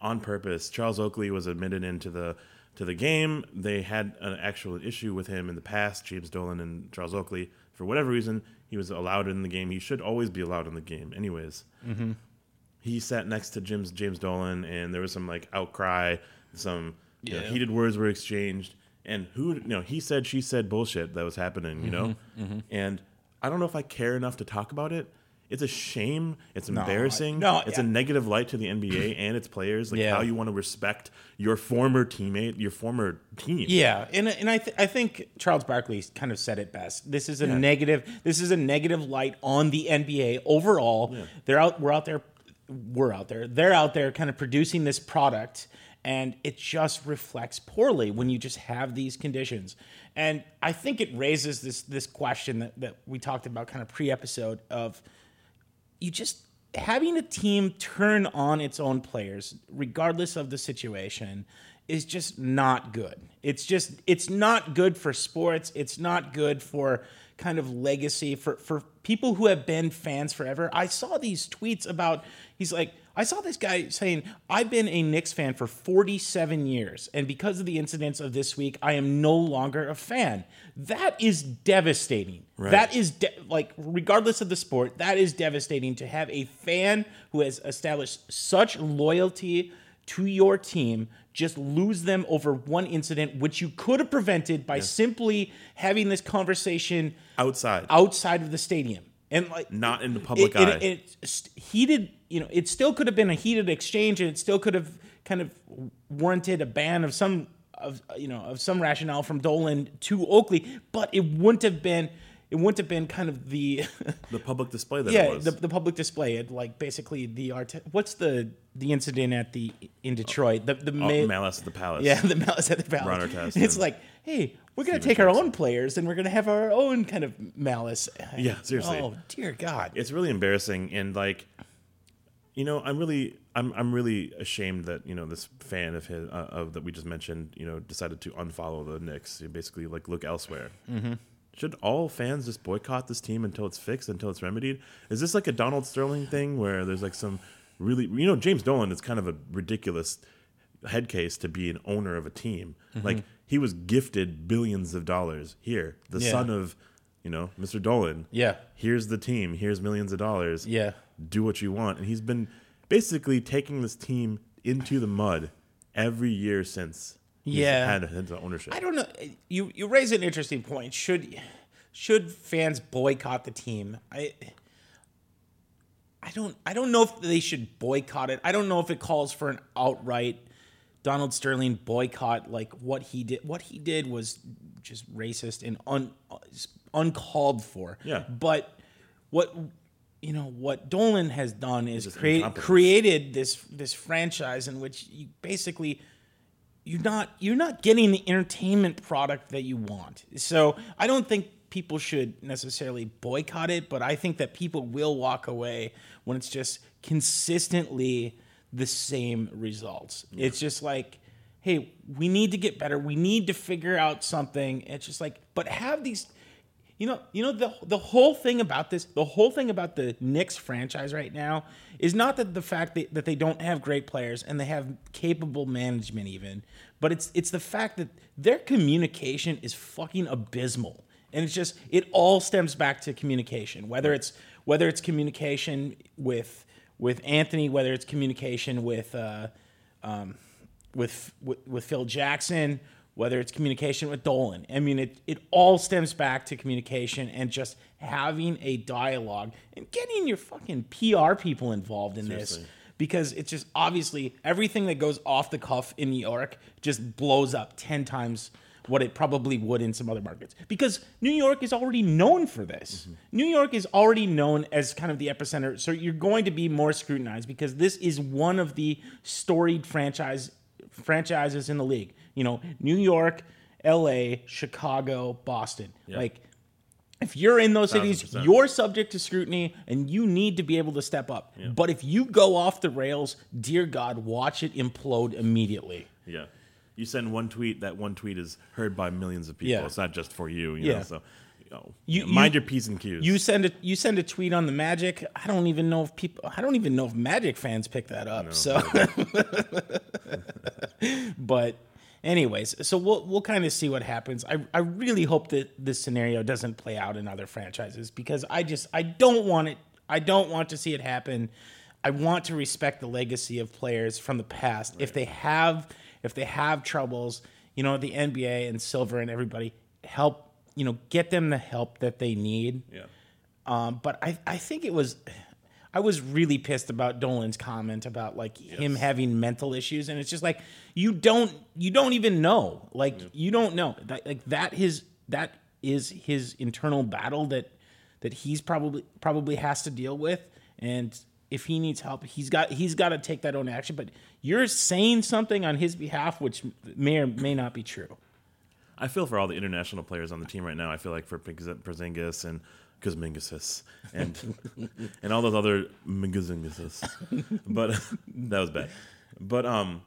on purpose. Charles Oakley was admitted into the to the game. They had an actual issue with him in the past. James Dolan and Charles Oakley, for whatever reason, he was allowed in the game. He should always be allowed in the game, anyways. Mm-hmm. He sat next to James James Dolan, and there was some like outcry. Some you know, heated words were exchanged, and who you know he said she said bullshit that was happening. You know, Mm-hmm. and I don't know if I care enough to talk about it. It's a shame. It's embarrassing. no, it's yeah. a negative light to the NBA and its players. Like Yeah. how you want to respect your former teammate, your former team. Yeah, and and I th- I think Charles Barkley kind of said it best. This is a negative. This is a negative light on the NBA overall. They're out. We're out there. We're out there. They're out there, kind of producing this product, and it just reflects poorly when you just have these conditions. And I think it raises this this question that that we talked about kind of pre-episode of you just having a team turn on its own players regardless of the situation is just not good. It's just it's not good for sports. It's not good for kind of legacy. For for people who have been fans forever i saw these tweets about he's like I saw this guy saying, I've been a Knicks fan for 47 years, and because of the incidents of this week, I am no longer a fan. That is devastating. That is de- like, regardless of the sport, that is devastating to have a fan who has established such loyalty to your team just lose them over one incident, which you could have prevented by simply having this conversation Outside. outside of the stadium. And like Not in the public it, it- eye. it's heated, you know, it still could have been a heated exchange, and it still could have kind of warranted a ban of some of you know of some rationale from Dolan to Oakley, but it wouldn't have been. It wouldn't have been kind of the the public display that yeah it was. the, the public display. It like basically the art. What's the the incident at the in Detroit? The the Oh, ma- Malice at the Palace. yeah, the malice at the palace. Artest It's like, hey, we're gonna take our own players and we're gonna have our own kind of malice. Yeah, seriously. Oh dear God. it's really embarrassing and like you know i'm really i'm i'm really ashamed that you know this fan of his uh, of that we just mentioned you know decided to unfollow the Knicks and basically like look elsewhere mm-hmm. Should all fans just boycott this team until it's fixed until it's remedied is this like a donald sterling thing where there's like some really you know james dolan is kind of a ridiculous head case to be an owner of a team mm-hmm. like he was gifted billions of dollars here the Yeah. son of you know mr dolan Yeah. here's the team, here's millions of dollars. Yeah. Do what you want. And he's been basically taking this team into the mud every year since Yeah. had had ownership. I don't know. You you raise an interesting point. Should should fans boycott the team? I I don't I don't know if they should boycott it. I don't know if it calls for an outright Donald Sterling boycott like what he did. What he did was just racist and un, uncalled for. Yeah. But what you know what Dolan has done is create, created this this franchise in which you basically you're not you're not getting the entertainment product that you want. So I don't think people should necessarily boycott it, but I think that people will walk away when it's just consistently the same results. It's just like, hey, we need to get better. We need to figure out something. It's just like, but have these you know, you know the the whole thing about this, the whole thing about the Knicks franchise right now is not that the fact that, that they don't have great players and they have capable management even, but it's it's the fact that their communication is fucking abysmal. And it's just it all stems back to communication. Whether it's whether it's communication with with Anthony, whether it's communication with uh, um, with, with with Phil Jackson, whether it's communication with Dolan. I mean, it it all stems back to communication and just having a dialogue and getting your fucking PR people involved in this because it's just obviously everything that goes off the cuff in New York just blows up ten times what it probably would in some other markets because New York is already known for this. Mm-hmm. New York is already known as kind of the epicenter, so you're going to be more scrutinized because this is one of the storied franchise franchises in the league. You know, New York, L.A., Chicago, Boston, like. If you're in those cities, 1000%. you're subject to scrutiny and you need to be able to step up. But if you go off the rails, dear God, watch it implode immediately. Yeah. You send one tweet, that one tweet is heard by millions of people. Yeah. It's not just for you, you Yeah. know. So you know, You- mind you- your P's and Q's. You send a you send a tweet on the Magic. I don't even know if people. I don't even know if Magic fans pick that up. so, but anyways, so we'll we'll kind of see what happens. I I really hope that this scenario doesn't play out in other franchises because I just I don't want it. I don't want to see it happen. I want to respect the legacy of players from the past. If they have if they have troubles, you know, the NBA and Silver and everybody help. You know, get them the help that they need. yeah. Um, but I, I think it was, I was really pissed about Dolan's comment about like him having mental issues, and it's just like you don't, you don't even know, like you don't know, that, like that his that is his internal battle that that he's probably probably has to deal with, and if he needs help, he's got he's got to take that own action. But you're saying something on his behalf, which may or may not be true. I feel for all the international players on the team right now. I feel like for Porzingis and Kuzmingasis and and all those other Mingazingasis. But that was bad. But um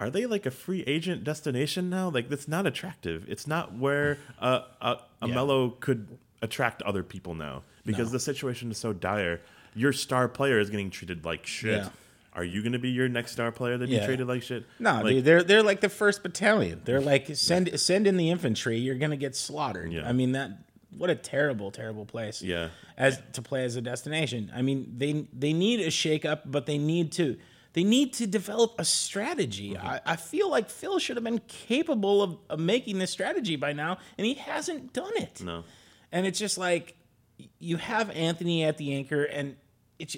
are they like a free agent destination now? Like that's not attractive. It's not where uh, a a Yeah. Mello could attract other people now because the situation is so dire. Your star player is getting treated like shit. Yeah. Are you going to be your next star player that be Yeah. treated like shit? No, like, dude, they're they're like the first battalion. They're like send send in the infantry. You're gonna get slaughtered. Yeah. I mean that what a terrible terrible place. Yeah. as to play as a destination. I mean they they need a shake up, but they need to they need to develop a strategy. Mm-hmm. I, I feel like Phil should have been capable of, of making this strategy by now, and he hasn't done it. No. And it's just like you have Anthony at the anchor, and it's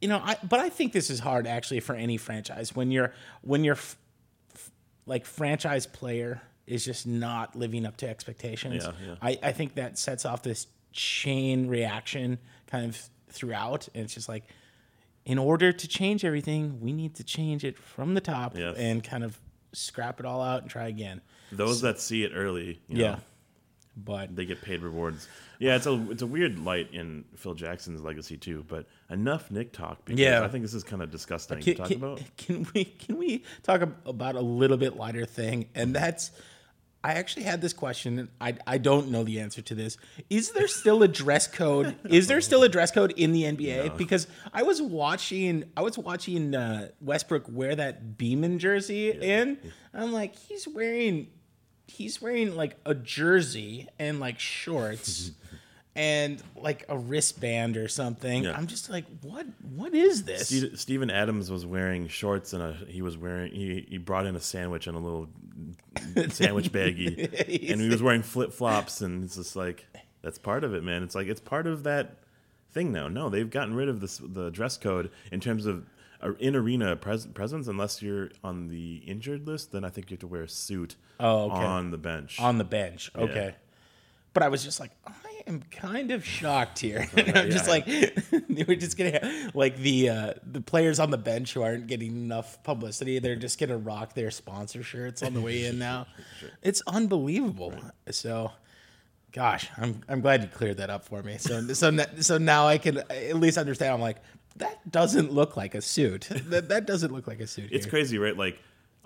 you know, I but I think this is hard actually for any franchise when you're when you're f- f- like franchise player is just not living up to expectations. Yeah, yeah. I, I think that sets off this chain reaction kind of throughout, and it's just like in order to change everything, we need to change it from the top Yes. and kind of scrap it all out and try again. Those that see it early, you Yeah. know, But they get paid rewards. Yeah, it's a it's a weird light in Phil Jackson's legacy too. But enough Nick talk because Yeah. I think this is kind of disgusting can, to talk can- about. can we can we talk about a little bit lighter thing? And that's I actually had this question. and I I don't know the answer to this. Is there still a dress code? Is there still a dress code in the NBA? Because I was watching I was watching uh, Westbrook wear that Beeman jersey in. I'm like, he's wearing he's wearing like a jersey and like shorts. And like a wristband or something. Yeah. I'm just like, what? What is this? Ste- Steven Adams was wearing shorts and a he was wearing he, he brought in a sandwich and a little sandwich baggie and he was wearing flip flops and it's just like that's part of it, man. It's like it's part of that thing now. No, they've gotten rid of this the dress code in terms of in arena pres- presence. Unless you're on the injured list, then I think you have to wear a suit Oh, okay. on the bench. on the bench. Okay. But I was just like, oh I am kind of shocked here. I'm just like, we're just gonna like the uh, the players on the bench who aren't getting enough publicity. They're just gonna rock their sponsor shirts on the way in now. It's unbelievable. So, gosh, I'm I'm glad you cleared that up for me. So so so now I can at least understand. I'm like, that doesn't look like a suit. That that doesn't look like a suit. It's here. crazy, right? Like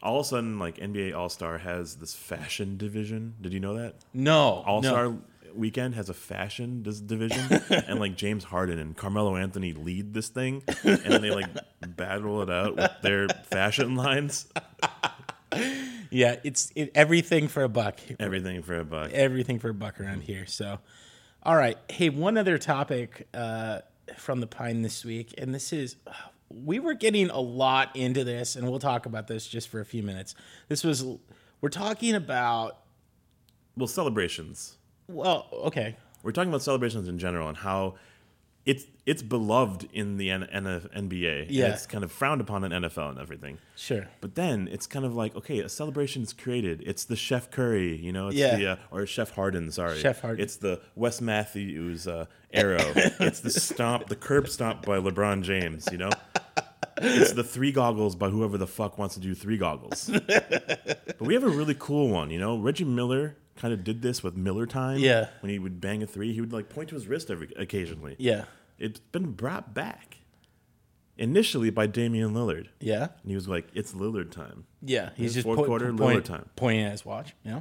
all of a sudden, like NBA All Star has this fashion division. Did you know that? No, All Star no. Weekend has a fashion dis- division, and like James Harden and Carmelo Anthony lead this thing, and then they like battle it out with their fashion lines. Yeah, it's it, everything for a buck. Everything for a buck. everything for a buck around here. So, all right. Hey, one other topic uh, from the Pine this week, and this is we were getting a lot into this, and we'll talk about this just for a few minutes. This was we're talking about. Well, celebrations. Well, okay, We're talking about celebrations in general and how it's it's beloved in the N- N- NBA. Yeah. it's kind of frowned upon in NFL and everything. Sure. But then it's kind of like okay, a celebration is created. It's the Chef Curry, you know, it's Yeah. the uh, or Chef Harden, sorry, Chef Harden. It's the Wes Matthews uh, arrow. it's the stomp, the curb stomp by LeBron James. You know, it's the three goggles by whoever the fuck wants to do three goggles. but we have a really cool one. You know, Reggie Miller kind of did this with Miller time. Yeah. when he would bang a three, he would like point to his wrist every occasionally. Yeah. It's been brought back initially by Damian Lillard. Yeah. And he was like, "It's Lillard time." Yeah. He's His just fourth point- quarter, point- Lillard time. pointing at his watch. Yeah.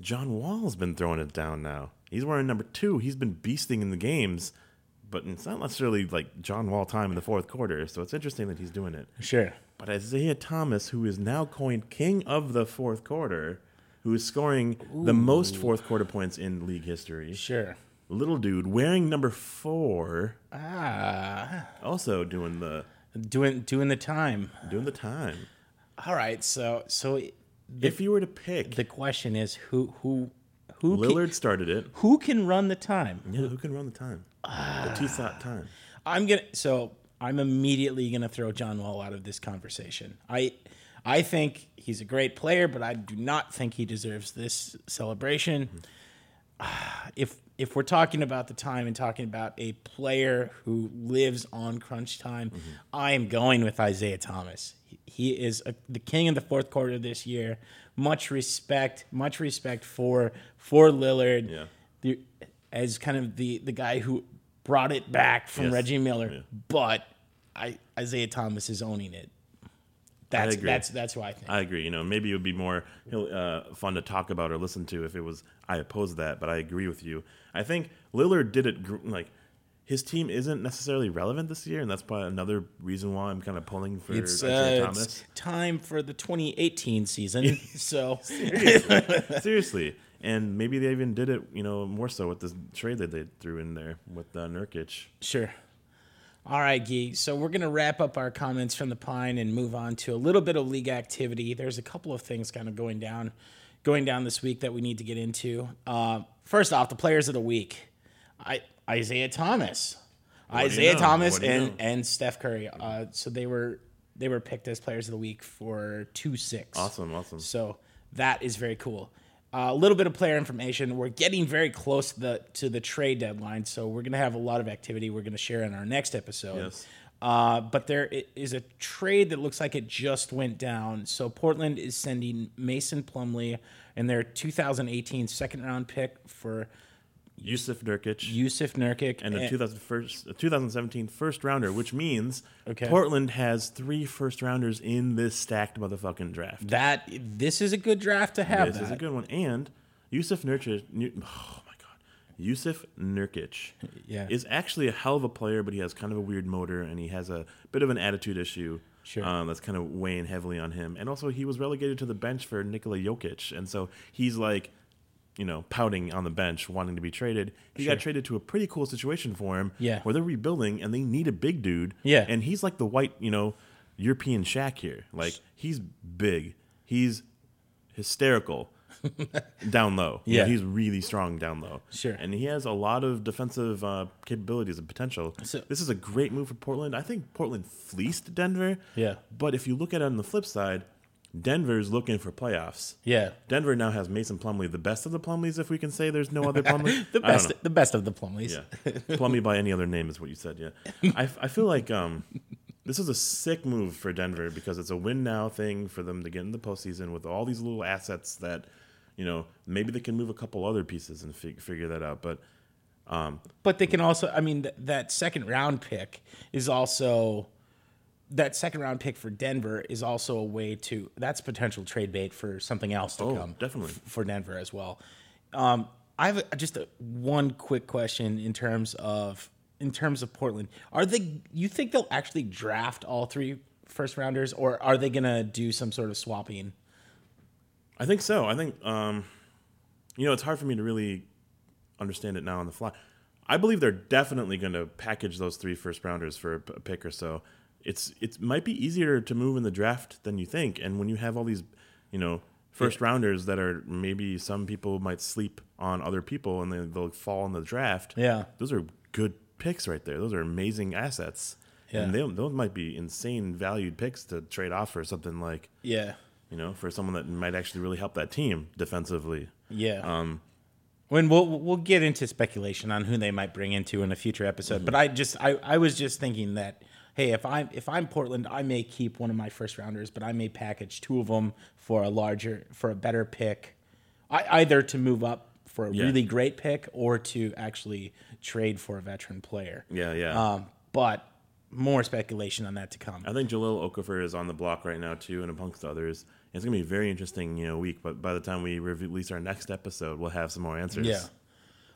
John Wall's been throwing it down now. He's wearing number two. He's been beasting in the games, but it's not necessarily like John Wall time in the fourth quarter. So it's interesting that he's doing it. Sure. But Isaiah Thomas, who is now coined king of the fourth quarter, who is scoring the most fourth quarter points in league history. Sure. Little dude wearing number four, Ah. also doing the Doing doing the time. doing the time. All right. So so if you were to pick, the question is who who who Lillard Can, started it. who can run the time? Yeah, who can run the time? the T-Thought time. I'm gonna so I'm immediately gonna throw John Wall out of this conversation. I I think he's a great player, but I do not think he deserves this celebration. If if we're talking about the time and talking about a player who lives on crunch time, mm-hmm. I am going with Isaiah Thomas. He- He is a, the king of the fourth quarter this year. Much respect, much respect for for Lillard. Yeah. The, as kind of the the guy who brought it back from Yes. Reggie Miller, Yeah. but I Isaiah Thomas is owning it. That's agree. that's that's who I think. I agree. You know, maybe it would be more uh, fun to talk about or listen to if it was I oppose that, but I agree with you. I think Lillard did it gr- like his team isn't necessarily relevant this year, and that's probably another reason why I'm kind of pulling for it's, uh, Thomas. it's time for the 2018 season. so Seriously, and maybe they even did it, you know, more so with this trade that they threw in there with uh, Nurkic. Sure. All right, Gee. So we're going to wrap up our comments from the Pine and move on to a little bit of league activity. There's a couple of things kind of going down, going down this week that we need to get into. Uh, first off, the players of the week, I, Isaiah Thomas, you Isaiah know? Thomas, What you and know? and Steph Curry. Uh, so they were they were picked as players of the week for two six. Awesome, awesome. So that is very cool. Uh, a little bit of player information. We're getting very close to the to the trade deadline, so we're going to have a lot of activity. We're going to share in our next episode. Yes. Uh, but there is a trade that looks like it just went down. So Portland is sending Mason Plumlee and their 2018 second round pick for Yusuf Nurkic Yusuf Nurkic and a 2001st, a 2017 first rounder, which means Okay. Portland has three first rounders in this stacked motherfucking draft. that. This is a good draft to have. This is a good one. And Yusuf Nurkic, oh my god, Yusuf Nurkic Yeah. is actually a hell of a player, but he has kind of a weird motor and he has a bit of an attitude issue. Sure. Um, that's kind of weighing heavily on him. And also, he was relegated to the bench for Nikola Jokic, and so he's like, you know, pouting on the bench, wanting to be traded. He got traded to a pretty cool situation for him, Yeah. where they're rebuilding and they need a big dude. Yeah. and he's like the white, you know, European Shaq here. Like he's big, he's hysterical down low. You know, Yeah. he's really strong down low. Sure. and he has a lot of defensive uh, capabilities and potential. So- this is a great move for Portland. I think Portland fleeced Denver. Yeah. but if you look at it on the flip side, Denver's looking for playoffs. Yeah. Denver now has Mason Plumlee, the best of the Plumlees, if we can say there's no other Plumlee. The best, the best of the Plumlees. Yeah, Plumlee by any other name is what you said. Yeah, I, I feel like um, this is a sick move for Denver because it's a win now thing for them to get in the postseason with all these little assets that, you know, maybe they can move a couple other pieces and fig- figure that out. But But they can also, I mean, th- that second round pick is also that second round pick for Denver is also a way to that's potential trade bait for something else to Oh, come. definitely. f- for Denver as well. Um, I have a, just a, one quick question in terms of in terms of Portland. Are they? You think they'll actually draft all three first rounders, or are they gonna do some sort of swapping? I think so. I think um, you know it's hard for me to really understand it now on the fly. I believe they're definitely going to package those three first rounders for a pick or so. It's it might be easier to move in the draft than you think, and when you have all these, you know, first rounders that are maybe some people might sleep on other people and they, they'll fall in the draft. Yeah. those are good picks right there. Those are amazing assets. And Yeah. they, those might be insane valued picks to trade off for something like, Yeah. you know, for someone that might actually really help that team defensively. Yeah. Um, when we'll we'll get into speculation on who they might bring into in a future episode, but I just I, I was just thinking that hey, if I'm if I'm Portland, I may keep one of my first rounders, but I may package two of them for a larger for a better pick, I, either to move up for a Yeah. really great pick or to actually trade for a veteran player. Yeah, yeah. Um, but more speculation on that to come. I think Jahlil Okafor is on the block right now too, and amongst others. It's gonna be a very interesting, you know, week. But by the time we release our next episode, we'll have some more answers. Yeah.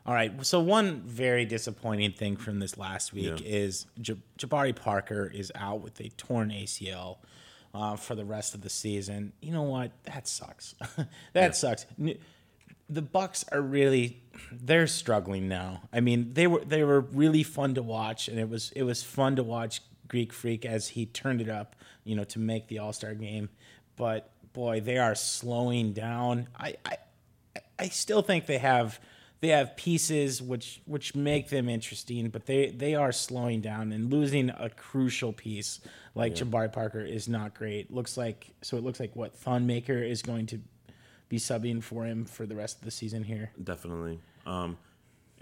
All right. So one very disappointing thing from this last week Yeah. is J- Jabari Parker is out with a torn ACL uh, for the rest of the season. You know what? That sucks. that sucks. The Bucks are really they're struggling now. I mean, they were they were really fun to watch, and it was it was fun to watch Greek Freak as he turned it up, you know, to make the All Star game. But boy, they are slowing down. I, I I still think they have they have pieces which which make them interesting, but they they are slowing down and losing a crucial piece like Jabari Parker is not great. Looks like so it looks like what Thon Maker is going to be subbing for him for the rest of the season here. definitely. Um,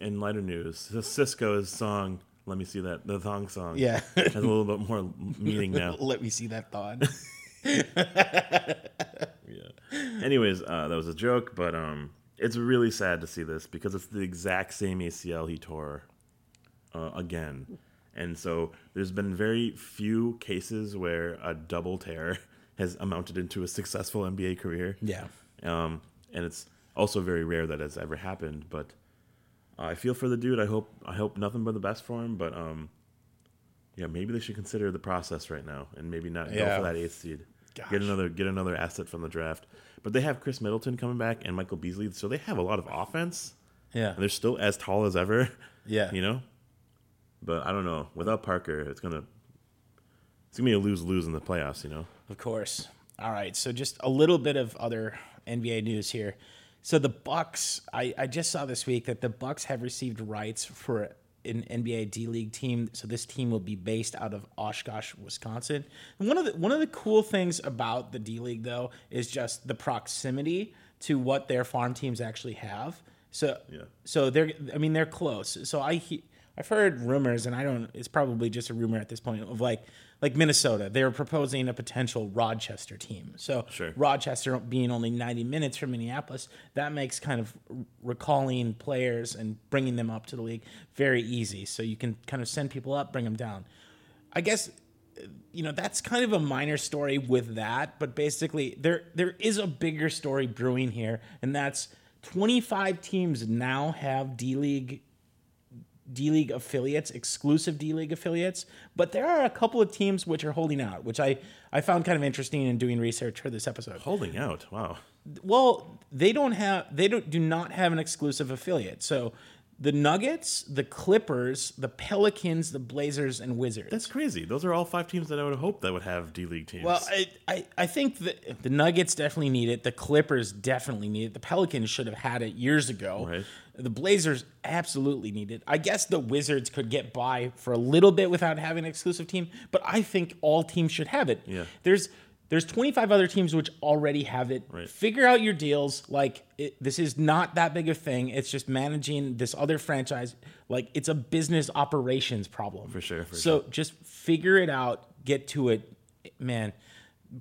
in lighter news, Sisqo's song "Let Me See That" the thong song, Yeah. has a little bit more meaning now. Let me see that thought. Anyways, uh, that was a joke, but um, it's really sad to see this because it's the exact same ACL he tore uh, again, and so there's been very few cases where a double tear has amounted into a successful NBA career. yeah. Um, and it's also very rare that it's ever happened. But I feel for the dude. I hope I hope nothing but the best for him. But um, yeah, maybe they should consider the process right now and maybe not go for that eighth seed. Gosh. Get another get another asset from the draft. But they have Khris Middleton coming back and Michael Beasley, so they have a lot of offense. Yeah. And they're still as tall as ever. Yeah. You know. But I don't know. Without Parker, it's gonna it's gonna be a lose lose in the playoffs. You know. Of course. All right. So just a little bit of other NBA news here. So the Bucks, I, I just saw this week that the Bucks have received rights for an NBA D League team. So this team will be based out of Oshkosh, Wisconsin. And one of the one of the cool things about the D League though is just the proximity to what their farm teams actually have. So Yeah. so they're I mean they're close. So I he, I've heard rumors and I don't it's probably just a rumor at this point of like like Minnesota they were proposing a potential Rochester team. So Sure. Rochester being only 90 minutes from Minneapolis that makes kind of recalling players and bringing them up to the league very easy. So you can kind of send people up, bring them down. I guess you know that's kind of a minor story with that but basically there there is a bigger story brewing here and that's 25 teams now have d-league d-league affiliates exclusive d-league affiliates but there are a couple of teams which are holding out which i i found kind of interesting in doing research for this episode Holding out. Wow. well, they don't have they don't do not have an exclusive affiliate. So the Nuggets, the Clippers, the Pelicans, the Blazers, and Wizards. That's crazy. Those are all five teams that I would hope that would have D League teams. well, I, I, I think that the Nuggets definitely need it. The Clippers definitely need it. The Pelicans should have had it years ago. Right. The Blazers absolutely need it. I guess the Wizards could get by for a little bit without having an exclusive team, but I think all teams should have it. Yeah. There's there's 25 other teams which already have it. Right. Figure out your deals. Like it, this is not that big a thing. It's just managing this other franchise. Like it's a business operations problem. For sure, for so just figure it out. Get to it, man.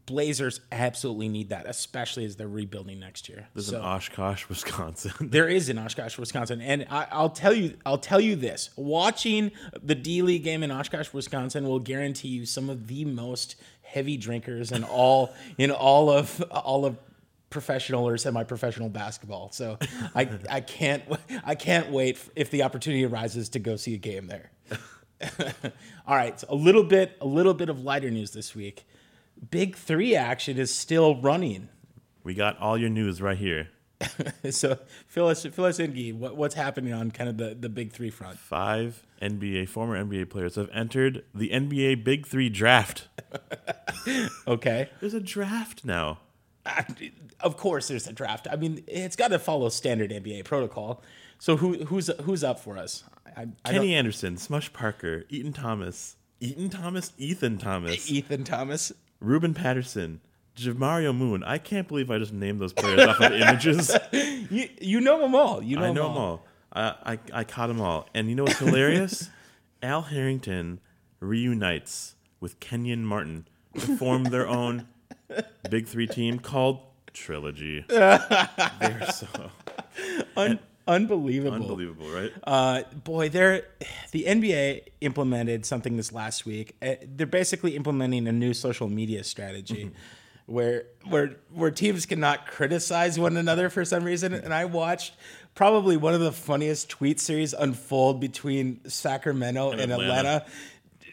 Blazers absolutely need that, especially as they're rebuilding next year. There's so, an Oshkosh, Wisconsin. there is in Oshkosh, Wisconsin, and I, I'll tell you, I'll tell you this: watching the D League game in Oshkosh, Wisconsin, will guarantee you some of the most heavy drinkers in all in all of all of professional or semi-professional basketball. So I I can't I can't wait if the opportunity arises to go see a game there. all right, so a little bit a little bit of lighter news this week. Big three action is still running. we got all your news right here. So fill us fill us in, Guy. What, what's happening on kind of the, the big three front? Five NBA former NBA players have entered the NBA Big Three draft. Okay. There's a draft now. of course, there's a draft. I mean, it's got to follow standard NBA protocol. So who who's who's up for us? I, I Kenny Anderson, Smush Parker, Eaton Thomas, Eaton Thomas, Ethan Thomas, Ethan Thomas. Ruben Patterson, Jamario Moon. I can't believe I just named those players off of images. You you know them all. You know, I know them all. I, I I caught them all. And you know what's hilarious? Al Harrington reunites with Kenyon Martin to form their own Big Three team called Trilogy. They're so Un- unbelievable. unbelievable, right? Uh, boy, they're the NBA implemented something this last week. Uh, they're basically implementing a new social media strategy. Where, where where teams cannot criticize one another for some reason, and I watched probably one of the funniest tweet series unfold between Sacramento and, Atlanta. Atlanta.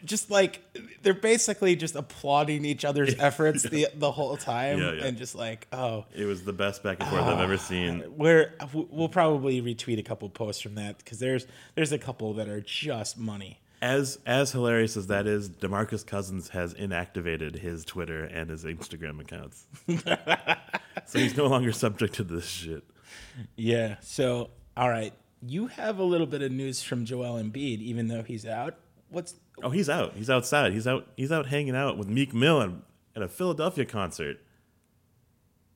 Just like they're basically just applauding each other's efforts the the whole time, Yeah, yeah. and just like, oh, it was the best back and forth I've ever ah, seen. we're we'll probably retweet a couple posts from that because there's there's a couple that are just money. As as hilarious as that is, Demarcus Cousins has inactivated his Twitter and his Instagram accounts. so he's no longer subject to this shit. Yeah. So all right, you have a little bit of news from Joel Embiid, even though he's out. What's Oh, he's out. He's outside. He's out. He's out hanging out with Meek Mill at, at a Philadelphia concert.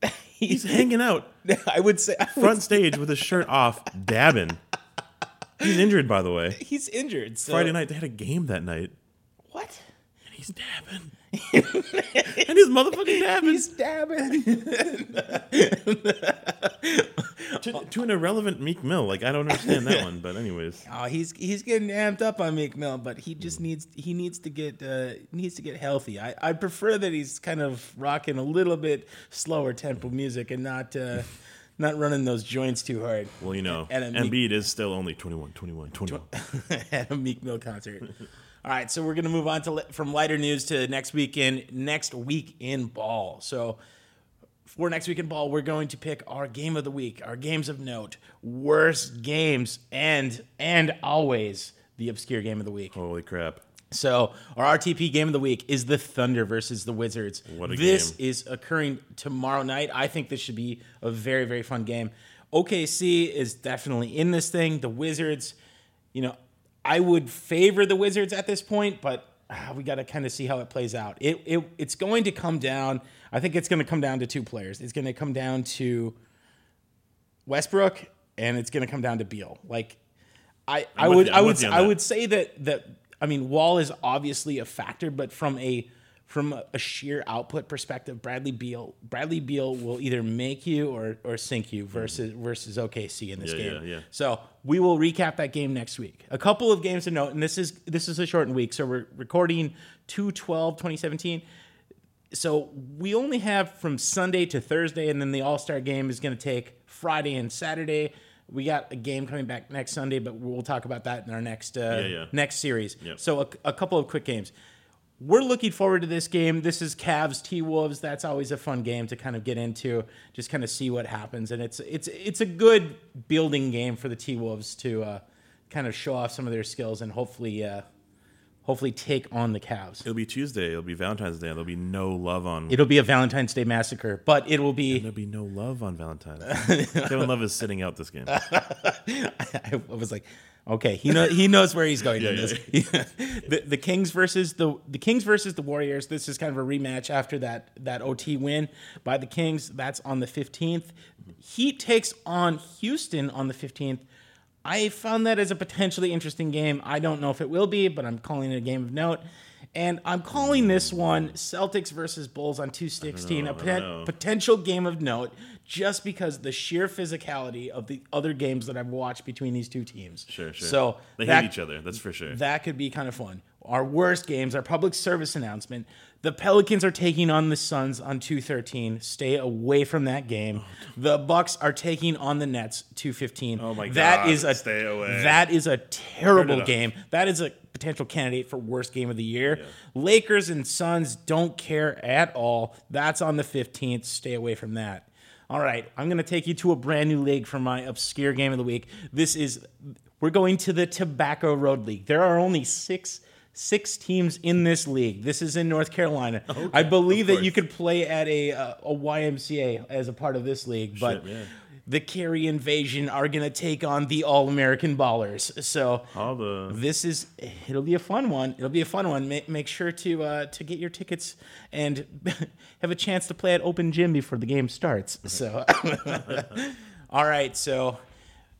He's hanging out I would say I would front stage with his shirt off, dabbing. He's injured, by the way. he's injured. So Friday night they had a game that night, What? and he's dabbing. and he's motherfucking dabbing He's dabbing. to, to an irrelevant Meek Mill. Like I don't understand that one, but anyways, oh, he's he's getting amped up on Meek Mill, but he just needs he needs to get uh, needs to get healthy. I I prefer that he's kind of rocking a little bit slower tempo music and not uh, not running those joints too hard. well, you know, And a Meek- Embiid is still only 21, 21, 21. at a Meek Mill concert. All right, so we're gonna move on to from lighter news to next weekend. Next week in ball. So for next week in ball, we're going to pick our game of the week, our games of note, worst games, and and always the obscure game of the week. Holy crap! So our RTP game of the week is the Thunder versus the Wizards. What a this game. is occurring tomorrow night. I think this should be a very very fun game. OKC is definitely in this thing. The Wizards, you know, I would favor the Wizards at this point, but ah, we got to kind of see how it plays out. It, it it's going to come down. I think it's going to come down to two players. It's going to come down to Westbrook and it's going to come down to Beal. Like I, I would. I would with you on I would say that that I mean Wall is obviously a factor, but from a from a sheer output perspective, Bradley Beal Bradley Beal will either make you or or sink you versus versus OKC in this. Yeah, game. yeah, yeah. So we will recap that game next week. A couple of games to note, and this is this is a shortened week, so we're recording 212 2017 so we only have from Sunday to Thursday, and then the All Star game is going to take Friday and Saturday. We got a game coming back next Sunday, but we'll talk about that in our next uh, Yeah, yeah. next series. Yep. So a, a couple of quick games. We're looking forward to this game. This is Cavs T Wolves. That's always a fun game to kind of get into, just kind of see what happens, and it's it's it's a good building game for the T Wolves to uh, kind of show off some of their skills and hopefully uh, hopefully take on the Cavs. It'll be Tuesday. It'll be Valentine's Day. There'll be no love on. It'll be a Valentine's Day massacre, but it will be. There'll be no love on Valentine's. Day. Kevin Love is sitting out this game. I was like, okay, he know, he knows where he's going in Yeah, this. the, the Kings versus the the Kings versus the Warriors. This is kind of a rematch after that that OT win by the Kings. That's on the fifteenth. Heat takes on Houston on the fifteenth. I found that as a potentially interesting game. I don't know if it will be, but I'm calling it a game of note. And I'm calling this one Celtics versus Bulls on 216, a don't potential game of note just because the sheer physicality of the other games that I've watched between these two teams. Sure, sure. So they that- hate each other. That's for sure. That could be kind of fun. Our worst games, our public service announcement. The Pelicans are taking on the Suns on 213. Stay away from that game. The Bucks are taking on the Nets 215. Oh my That God, is a stay away. That is a terrible game. That is a potential candidate for worst game of the year. Lakers and Suns don't care at all. That's on the 15th. Stay away from that. All right, I'm going to take you to a brand new league for my obscure game of the week. This is we're going to the Tobacco Road League. There are only 6 six teams in this league. This is in North Carolina. I believe that you could play at a a YMCA as a part of this league, but. The Cary Invasion are gonna take on the All American Ballers. So the this is it'll be a fun one. It'll be a fun one. Make, make sure to uh, to get your tickets and have a chance to play at open gym before the game starts. So, all right. So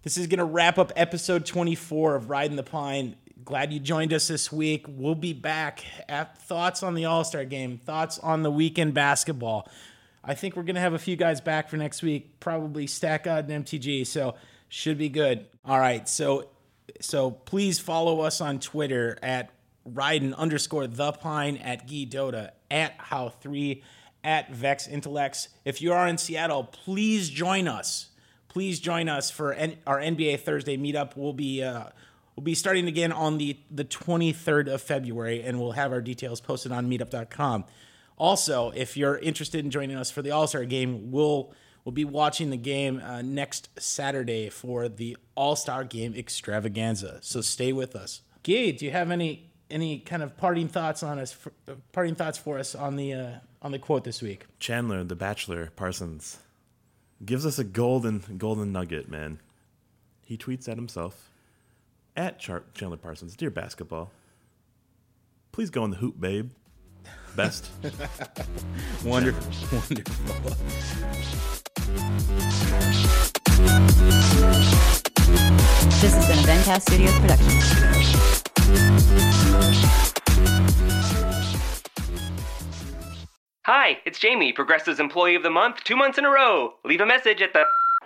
this is gonna wrap up episode 24 of Riding the Pine. Glad you joined us this week. We'll be back at thoughts on the All Star game, thoughts on the weekend basketball. I think we're gonna have a few guys back for next week, probably Stack God and MTG. So should be good. All right. So so please follow us on Twitter at Riding underscore the pine at Guy Dota at How Three at Vex Intellects. If you are in Seattle, please join us. Please join us for N- our NBA Thursday meetup. We'll be uh, we'll be starting again on the the 23rd of February, and we'll have our details posted on Meetup.com. Also, if you're interested in joining us for the All Star game, we'll we'll be watching the game uh, next Saturday for the All Star Game Extravaganza. So stay with us. Guy, do you have any any kind of parting thoughts on us? For, uh, parting thoughts for us on the uh, on the quote this week? Chandler, the Bachelor Parsons, gives us a golden golden nugget, man. He tweets at himself at Char- Chandler Parsons, dear basketball. Please go in the hoop, babe. Best. Wonderful, wonderful. This has been a Vencast Studios production. Hi, it's Jamie, Progressive's Employee of the Month, two months in a row. Leave a message at the.